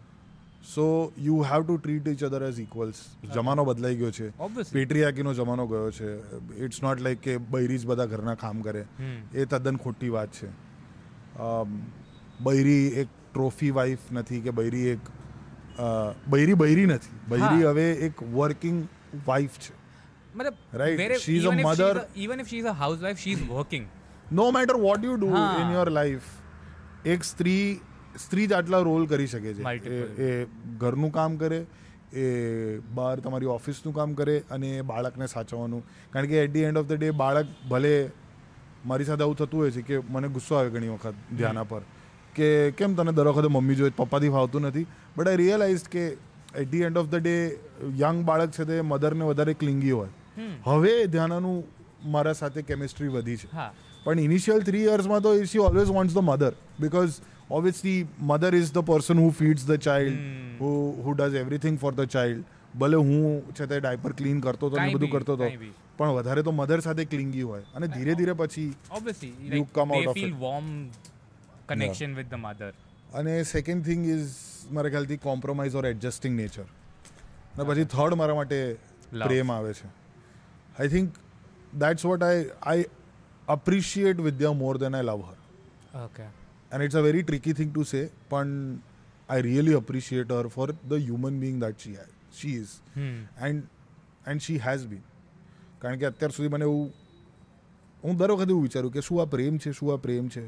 so you have to treat each other as equals જમાનો બદલાઈ ગયો છે. પેટ્રિયાકીનો જમાનો ગયો છે. ઇટ્સ નોટ લાઈક કે બૈરી જ બધા ઘરના કામ કરે. એ તદ્દન ખોટી વાત છે. બૈરી એક ટ્રોફી વાઇફ નથી કે બૈરી એક બૈરી બૈરી નથી. બૈરી હવે એક વર્કિંગ વાઇફ છે. મતલબ right she is a mother even if she is a housewife she is working no matter what you do. In your life એક સ્ત્રી સ્ત્રી જ આટલા રોલ કરી શકે છે. એ એ ઘરનું કામ કરે એ બહાર તમારી ઓફિસનું કામ કરે અને એ બાળકને સાચવવાનું. કારણ કે at the end of the day બાળક ભલે મારી સાથે આવું થતું હોય છે કે મને ગુસ્સો આવે ઘણી વખત ધ્યાના પર કે કેમ તને દર વખતે મમ્મી જોઈએ પપ્પાથી ફાવતું નથી? બટ આઈ રિયલાઇઝ કે at the end of the day young બાળક છે તે મધરને વધારે ક્લિંગી હોય. હવે ધ્યાનાનું મારા સાથે કેમિસ્ટ્રી વધી છે. પણ ઇનિશિયલ થ્રી યર્સમાં તો she always wants the mother because obviously mother is the person who feeds the child. Who who does everything for the child ભલે હું છે તે ડાયપર ક્લીન કરતો હતો ને બધું કરતો હતો પણ વધારે તો મધર સાથે ક્લિંગી હોય. અને ધીરે ધીરે પછી You like come out they warm connection with the mother અને સેકન્ડ થિંગ ઇઝ મારા ખ્યાલથી કોમ્પ્રોમાઇઝ ઓર એડજસ્ટિંગ નેચર અને પછી થર્ડ મારા માટે. પ્રેમ આવે છે I think that's what I I appreciate Vidya more than I love her okay and it's a very tricky thing to say પણ i really appreciate her for the human being that she has she is hmm. and and she has been કારણ કે અત્યાર સુધી મને એવું હું દર વખતે એવું વિચારું કે શું આ પ્રેમ છે શું આ પ્રેમ છે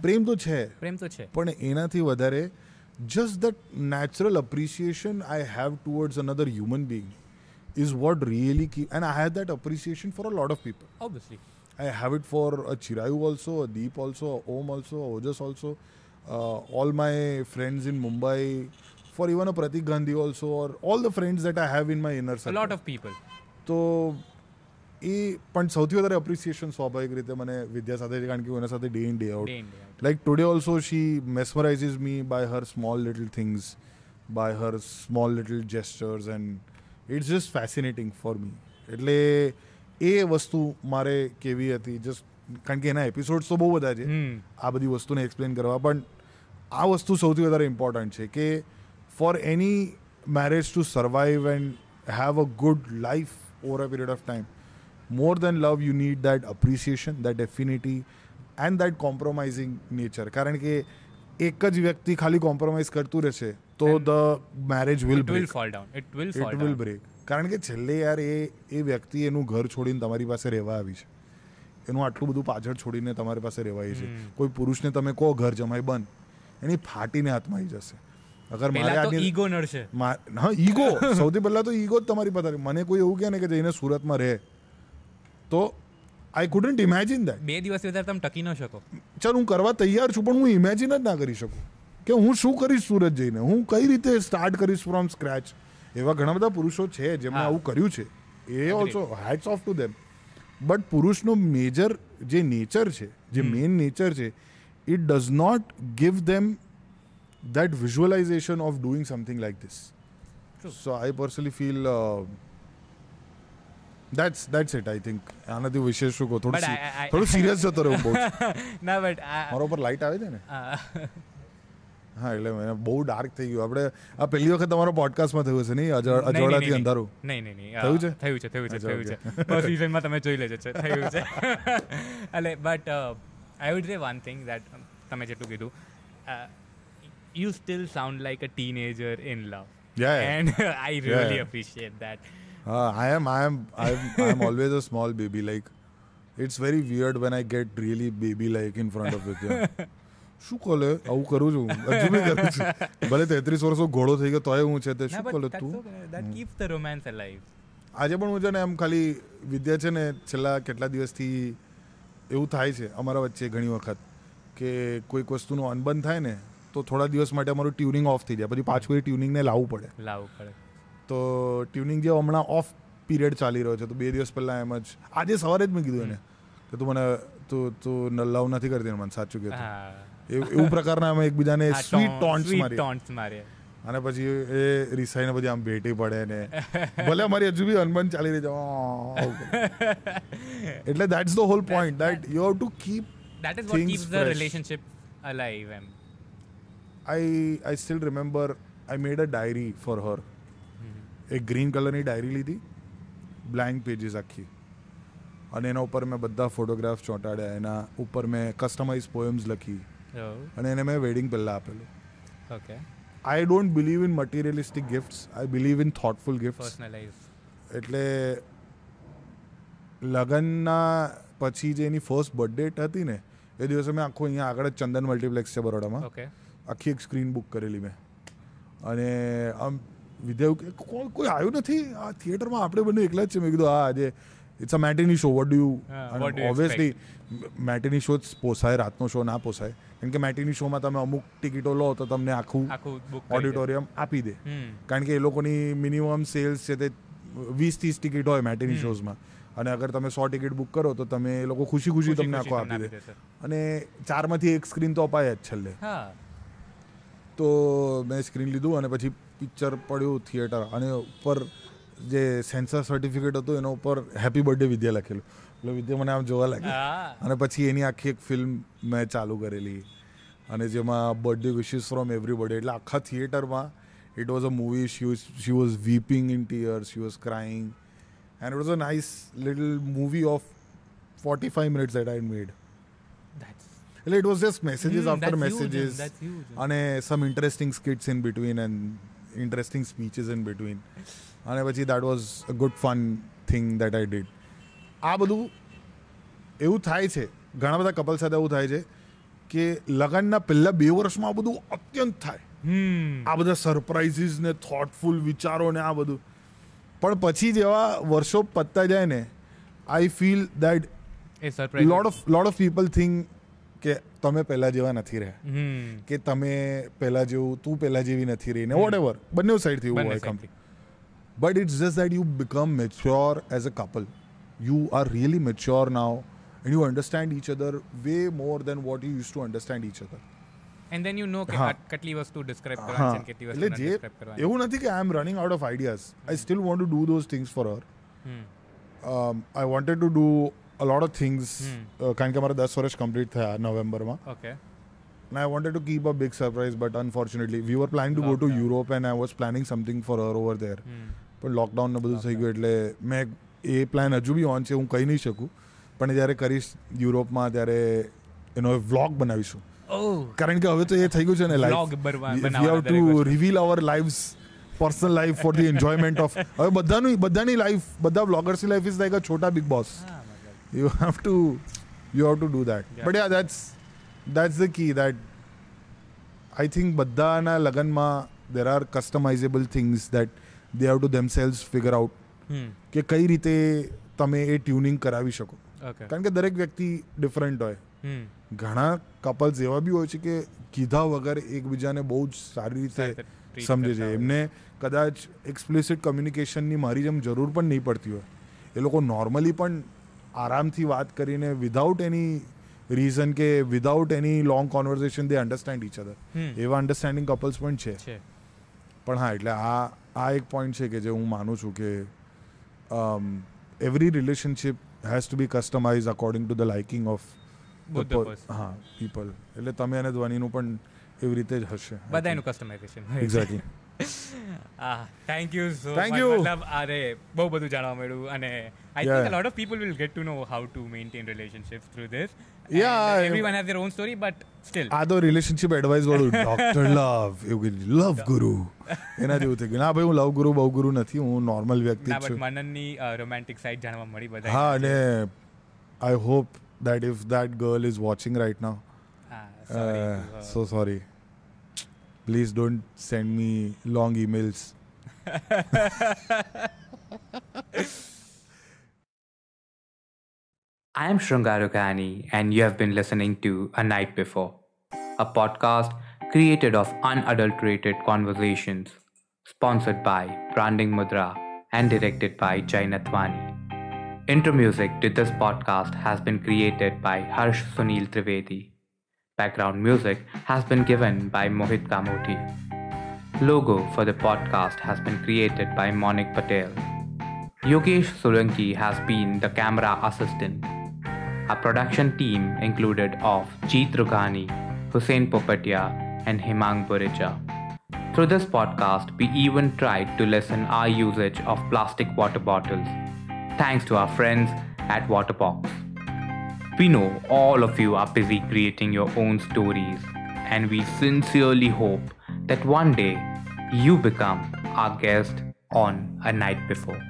પ્રેમ તો છે પ્રેમ તો છે પણ એનાથી વધારે just that natural appreciation I have towards another human being is what really key and I have that appreciation for a lot of people a Chirayu also, a Deep also, a Om also, a Ojas also, uh, all my friends in Mumbai, for even a Pratik Gandhi also, or all the friends that I have in my inner a circle. lot of people તો એ પણ સૌથી વધારે appreciation સ્વાભાવિક રીતે મને વિદ્યા સાથે કારણ કે એના સાથે day in day out like today also she mesmerises me by her small little things by her small little gestures and it's just fascinating for me. એટલે એ વસ્તુ મારે કેવી હતી જસ્ટ કારણ કે એના એપિસોડ્સ તો બહુ બધા છે. આ બધી વસ્તુને એક્સપ્લેન કરવા પણ આ વસ્તુ સૌથી વધારે ઇમ્પોર્ટન્ટ છે કે for any marriage to survive and have a good life over a period of time more than love you need that appreciation that affinity and that compromising nature કારણ કે એક જ વ્યક્તિ ખાલી કોમ્પ્રોમાઇઝ કરતું રહેશે તો the marriage will it will break down it will will it will break કારણ કે છેલ્લે યાર એ એ વ્યક્તિ એનું ઘર છોડીને તમારી પાસે રહેવા આવી છે એનું આટલું બધું પાછળ છોડીને તમારી પાસે રહેવાય છે. કોઈ પુરુષને તમે કહો ઘર જમાય બન એની ફાટીને હાથમાં આવી જશે અગર મારે ઈગો નડશે હા ઈગો સૌથી પહેલા તો ઈગો જ તમારી પાસે મને કોઈ એવું કહે ને કે જઈને સુરતમાં રહે. તો આઈ કુડન્ટ ઇમેજિન દેટ બે દિવસ વધારે તમે ટકી ન શકો. ચાલ હું કરવા તૈયાર છું પણ હું ઇમેજિન જ ના કરી શકું. કે હું શું કરીશ સુરત જઈને? હું કઈ રીતે સ્ટાર્ટ કરીશ ફ્રોમ સ્ક્રેચ એવા ઘણા બધા પુરુષો છે જેમણે આવું કર્યું છે. એ also hats off to them but પુરુષનો major જે નેચર છે જે મેઇન નેચર છે it does not give them that visualisation of doing something like this so I personally personally feel that's it I think આનાથી વિશેષ શું કહો? થોડું થોડું સિરિયસ જતો રહ્યો બહુ [LAUGHS] ના બટ મારા ઉપર લાઈટ આવે છે ને? હા એટલે મને બહુ ડાર્ક થઈ ગયું. આપણે આ પહેલી વખત તમારો પોડકાસ્ટમાં થયું છે નહીં? અજવા- અજવાળાથી અંધારું. નહીં. નહીં નહીં થયું છે? થયું છે થયું છે થયું છે. સિઝનમાં તમે જોઈ લેજો છે થયું છે. [LAUGHS] એટલે but I would say one thing that તમે જેટલું કીધું you still sound like a teenager in love. And I really yeah. Appreciate that [LAUGHS] હા I am I am I am always a small baby like it's very weird when I get really baby like in front of with શું કોલે? આવું કરું છું. હજુ બી કરું છું. ભલે તેત્રીસ વર્ષો ઘોડો થઈ ગયો તોય હું છે તે શું કોલે તું? That keep the romance alive આજે પણ હું છે ને એમ ખાલી વિદ્યા છે ને છેલ્લા કેટલા દિવસથી એવું થાય છે અમારા વચ્ચે ઘણી વખત કે કોઈક વસ્તુનું અનબન થાય ને તો થોડા દિવસ માટે અમારું ટ્યુનિંગ ઓફ થઈ જાય. પછી પાછું એ ટ્યુનિંગને લાવવું પડે. લાવવું પડે. તો ટ્યુનિંગ જે હમણાં ઓફ પીરિયડ ચાલી રહ્યો છે તો બે દિવસ પહેલાં એમ જ. આજે સવારે જ મેં કીધું એને કે તું મને તું તું લવ નથી કરતી મને સાચું કે એવું પ્રકારના અમે એકબીજાને સ્વીટ ટોન્ટ્સ સ્વીટ મારી ટોન્ટ્સ મારે અને પછી એ રિસાઈને પછી આમ ભેટી પડે ને. ભલે અમારી હજુ બી અનબન ચાલી રહી છે. એટલે that's the whole point that you have to keep that is what keeps the relationship alive um I I still remember I made a diary for her એક ગ્રીન કલરની ડાયરી લીધી બ્લેન્ક પેજીસ આખી. અને એના ઉપર મેં બધા photograph ચોંટાડ્યા. એના ઉપર મેં કસ્ટમાઇઝ પોએમ્સ લખી. Oh. અને એને મેં વેડિંગ પહેલાં આપેલું. Okay I don't believe in materialistic gifts I believe in thoughtful gifts એટલે લગ્નના પછી જે એની ફર્સ્ટ બર્થડેટ હતી ને એ દિવસે મેં આખું અહીંયા આગળ ચંદન મલ્ટીપ્લેક્સ છે બરોડામાં. આખી એક સ્ક્રીન બુક કરેલી મેં. અને આમ વિદ્યા એવું કે કોઈ કોઈ આવ્યું નથી? આ થિયેટરમાં આપણે બંને એકલા જ છે મેં કીધું હા આજે it's a matinee show what do you obviously matinee show જ પોસાય રાતનો શો ના પોસાય. કેમ કે મેટિની શોમાં તમે અમુક ટિકિટો લો તો તમને આખું ઓડિટોરિયમ આપી દે. કારણ કે એ લોકોની મિનિમમ સેલ્સ છે તે વીસ ત્રીસ ટિકિટ હોય મેટિની. શોઝમાં અને અગર તમે સો ટિકિટ બુક કરો તો તમે એ લોકો ખુશી ખુશી ખુશી તમને આખો આપી દે. અને ચારમાંથી એક સ્ક્રીન તો અપાય જ છેલ્લે. તો મેં સ્ક્રીન લીધું અને પછી પિક્ચર પડ્યું થિયેટર અને ઉપર જે સેન્સર સર્ટિફિકેટ હતું એના ઉપર હેપી બર્થડે વિદ્યા લખેલું. એટલે વિદ્યા મને આમ જોવા લાગી. અને પછી એની આખી એક ફિલ્મ મેં ચાલુ કરેલી. અને જેમાં બર્થડે વિશિસ ફ્રોમ એવરીબડી એટલે આખા થિયેટરમાં it was a movie she was she was weeping in tears she was crying and it was a nice little movie of forty five minutes that I made એટલે it was just messages after messages અને some interesting skits in between and interesting speeches in between અને પછી that was a good fun thing that I did આ બધું એવું થાય છે ઘણા બધા કપલ સાથે એવું થાય છે કે લગ્નના પહેલા બે વર્ષમાં આ બધું અત્યંત થાય આ બધા સરપ્રાઇઝીસ ને થોટફુલ વિચારો ને આ બધું પણ પછી જેવા વર્ષો પતતા જાય ને I feel that lot of lot of people think કે તમે પહેલા જેવા નથી રહ્યા. કે તમે પહેલા જેવું તું પહેલા જેવી નથી રહી ને વોટ એવર બંને સાઈડથી એવું હોય કમ. But it's just that you become mature as a couple you are really mature now and you understand each other way more than what you use to understand each other and then you know કે કેટલી વસ્તુ describe કરવાની છે કેટલી વસ્તુ describe કરવાની. એવું નથી કે I am running out of ideas I still want to do those things for her I wanted to do lot of things Hmm. કારણ કે મારા દસ વર્ષ કમ્પ્લીટ થયા નવેમ્બરમાં. Okay And I wanted to keep a big surprise, but unfortunately, we were planning to go to Lockdown. Europe, and I was planning something for her over there. પણ lockdown ને બધું થઈ ગયું એટલે મેં એ પ્લાન હજુ બી ઓન છે હું કહી નહીં શકું. પણ જ્યારે કરીશ યુરોપમાં ત્યારે એનો વ્લોગ બનાવીશું. કારણ કે હવે તો એ થઈ ગયું છે ને life we have to. Reveal our lives personal life for the enjoyment of હવે બધાની બધાની લાઈફ બધા બ્લોગર્સની લાઈફ ઇઝ લાઈક અ છોટા બિગ બોસ હા. You have to you have to do that. Yeah. but yeah that's that's the key that i think બધાના લગનમાં there are customizable things that they have to themselves figure out. કે કઈ રીતે તમે એ tuning કરાવી શકો કારણ કે દરેક વ્યક્તિ ડિફરન્ટ હોય. ઘણા કપલ્સ એવા બી હોય છે કે કીધા વગર એકબીજાને બહુ જ સારી રીતે સમજે છે એમને કદાચ એક્સપ્લિસિટ કમ્યુનિકેશનની મારી જેમ જરૂર પણ નહીં પડતી હોય એ લોકો નોર્મલી પણ આરામથી વાત કરીને વિધાઉટ એની રીઝન કે without any long conversation they understand each other. એવા અન્ડરસ્ટેન્ડિંગ કપલ્સ પણ છે. પણ હા એટલે આ આ એક પોઈન્ટ છે કે જે હું માનું છું કે every relationship has to be customize according to the liking of. હા પીપલ એટલે તમે અને ધ્વનિનું પણ એવી રીતે જ હશે બધાનું customization exactly Ah, thank you so Thank much. you. મતલબ અરે બહુ બધું જાણવા મળ્યું અને I Yeah. think a lot of people will get to know how to maintain relationships through this. Yeah, And I- everyone has their own story, but still. આ તો relationship advice વાળું ડોક્ટર લવ એવું કે લવ ગુરુ એના જેવું થઈ ગયું ના ભાઈ હું લવ ગુરુ બહુ ગુરુ નથી હું નોર્મલ વ્યક્તિ ના જ બટ છું મનનની રોમેન્ટિક સાઇડ જાણવા મળી બધા હા અને I hope that if that girl is watching right now sorry so sorry please don't send me long emails. I am Shrungarukani, and you have been listening to A Night Before, a podcast created of unadulterated conversations, sponsored by Branding Mudra and directed by Jainathwani. Intro music to this podcast has been created by Harsh Sunil Trivedi. Background music has been given by Mohit Kamoti. Logo for the podcast has been created by Monik Patel. Yogesh Solanki has been the camera assistant. Our production team included of Jeet Rughani, Hussein Popatia, and Himang Burija. Through this podcast, we even tried to lessen our usage of plastic water bottles, thanks to our friends at Waterbox. We know all of you are busy creating your own stories, and we sincerely hope that one day you become our guest on a night before.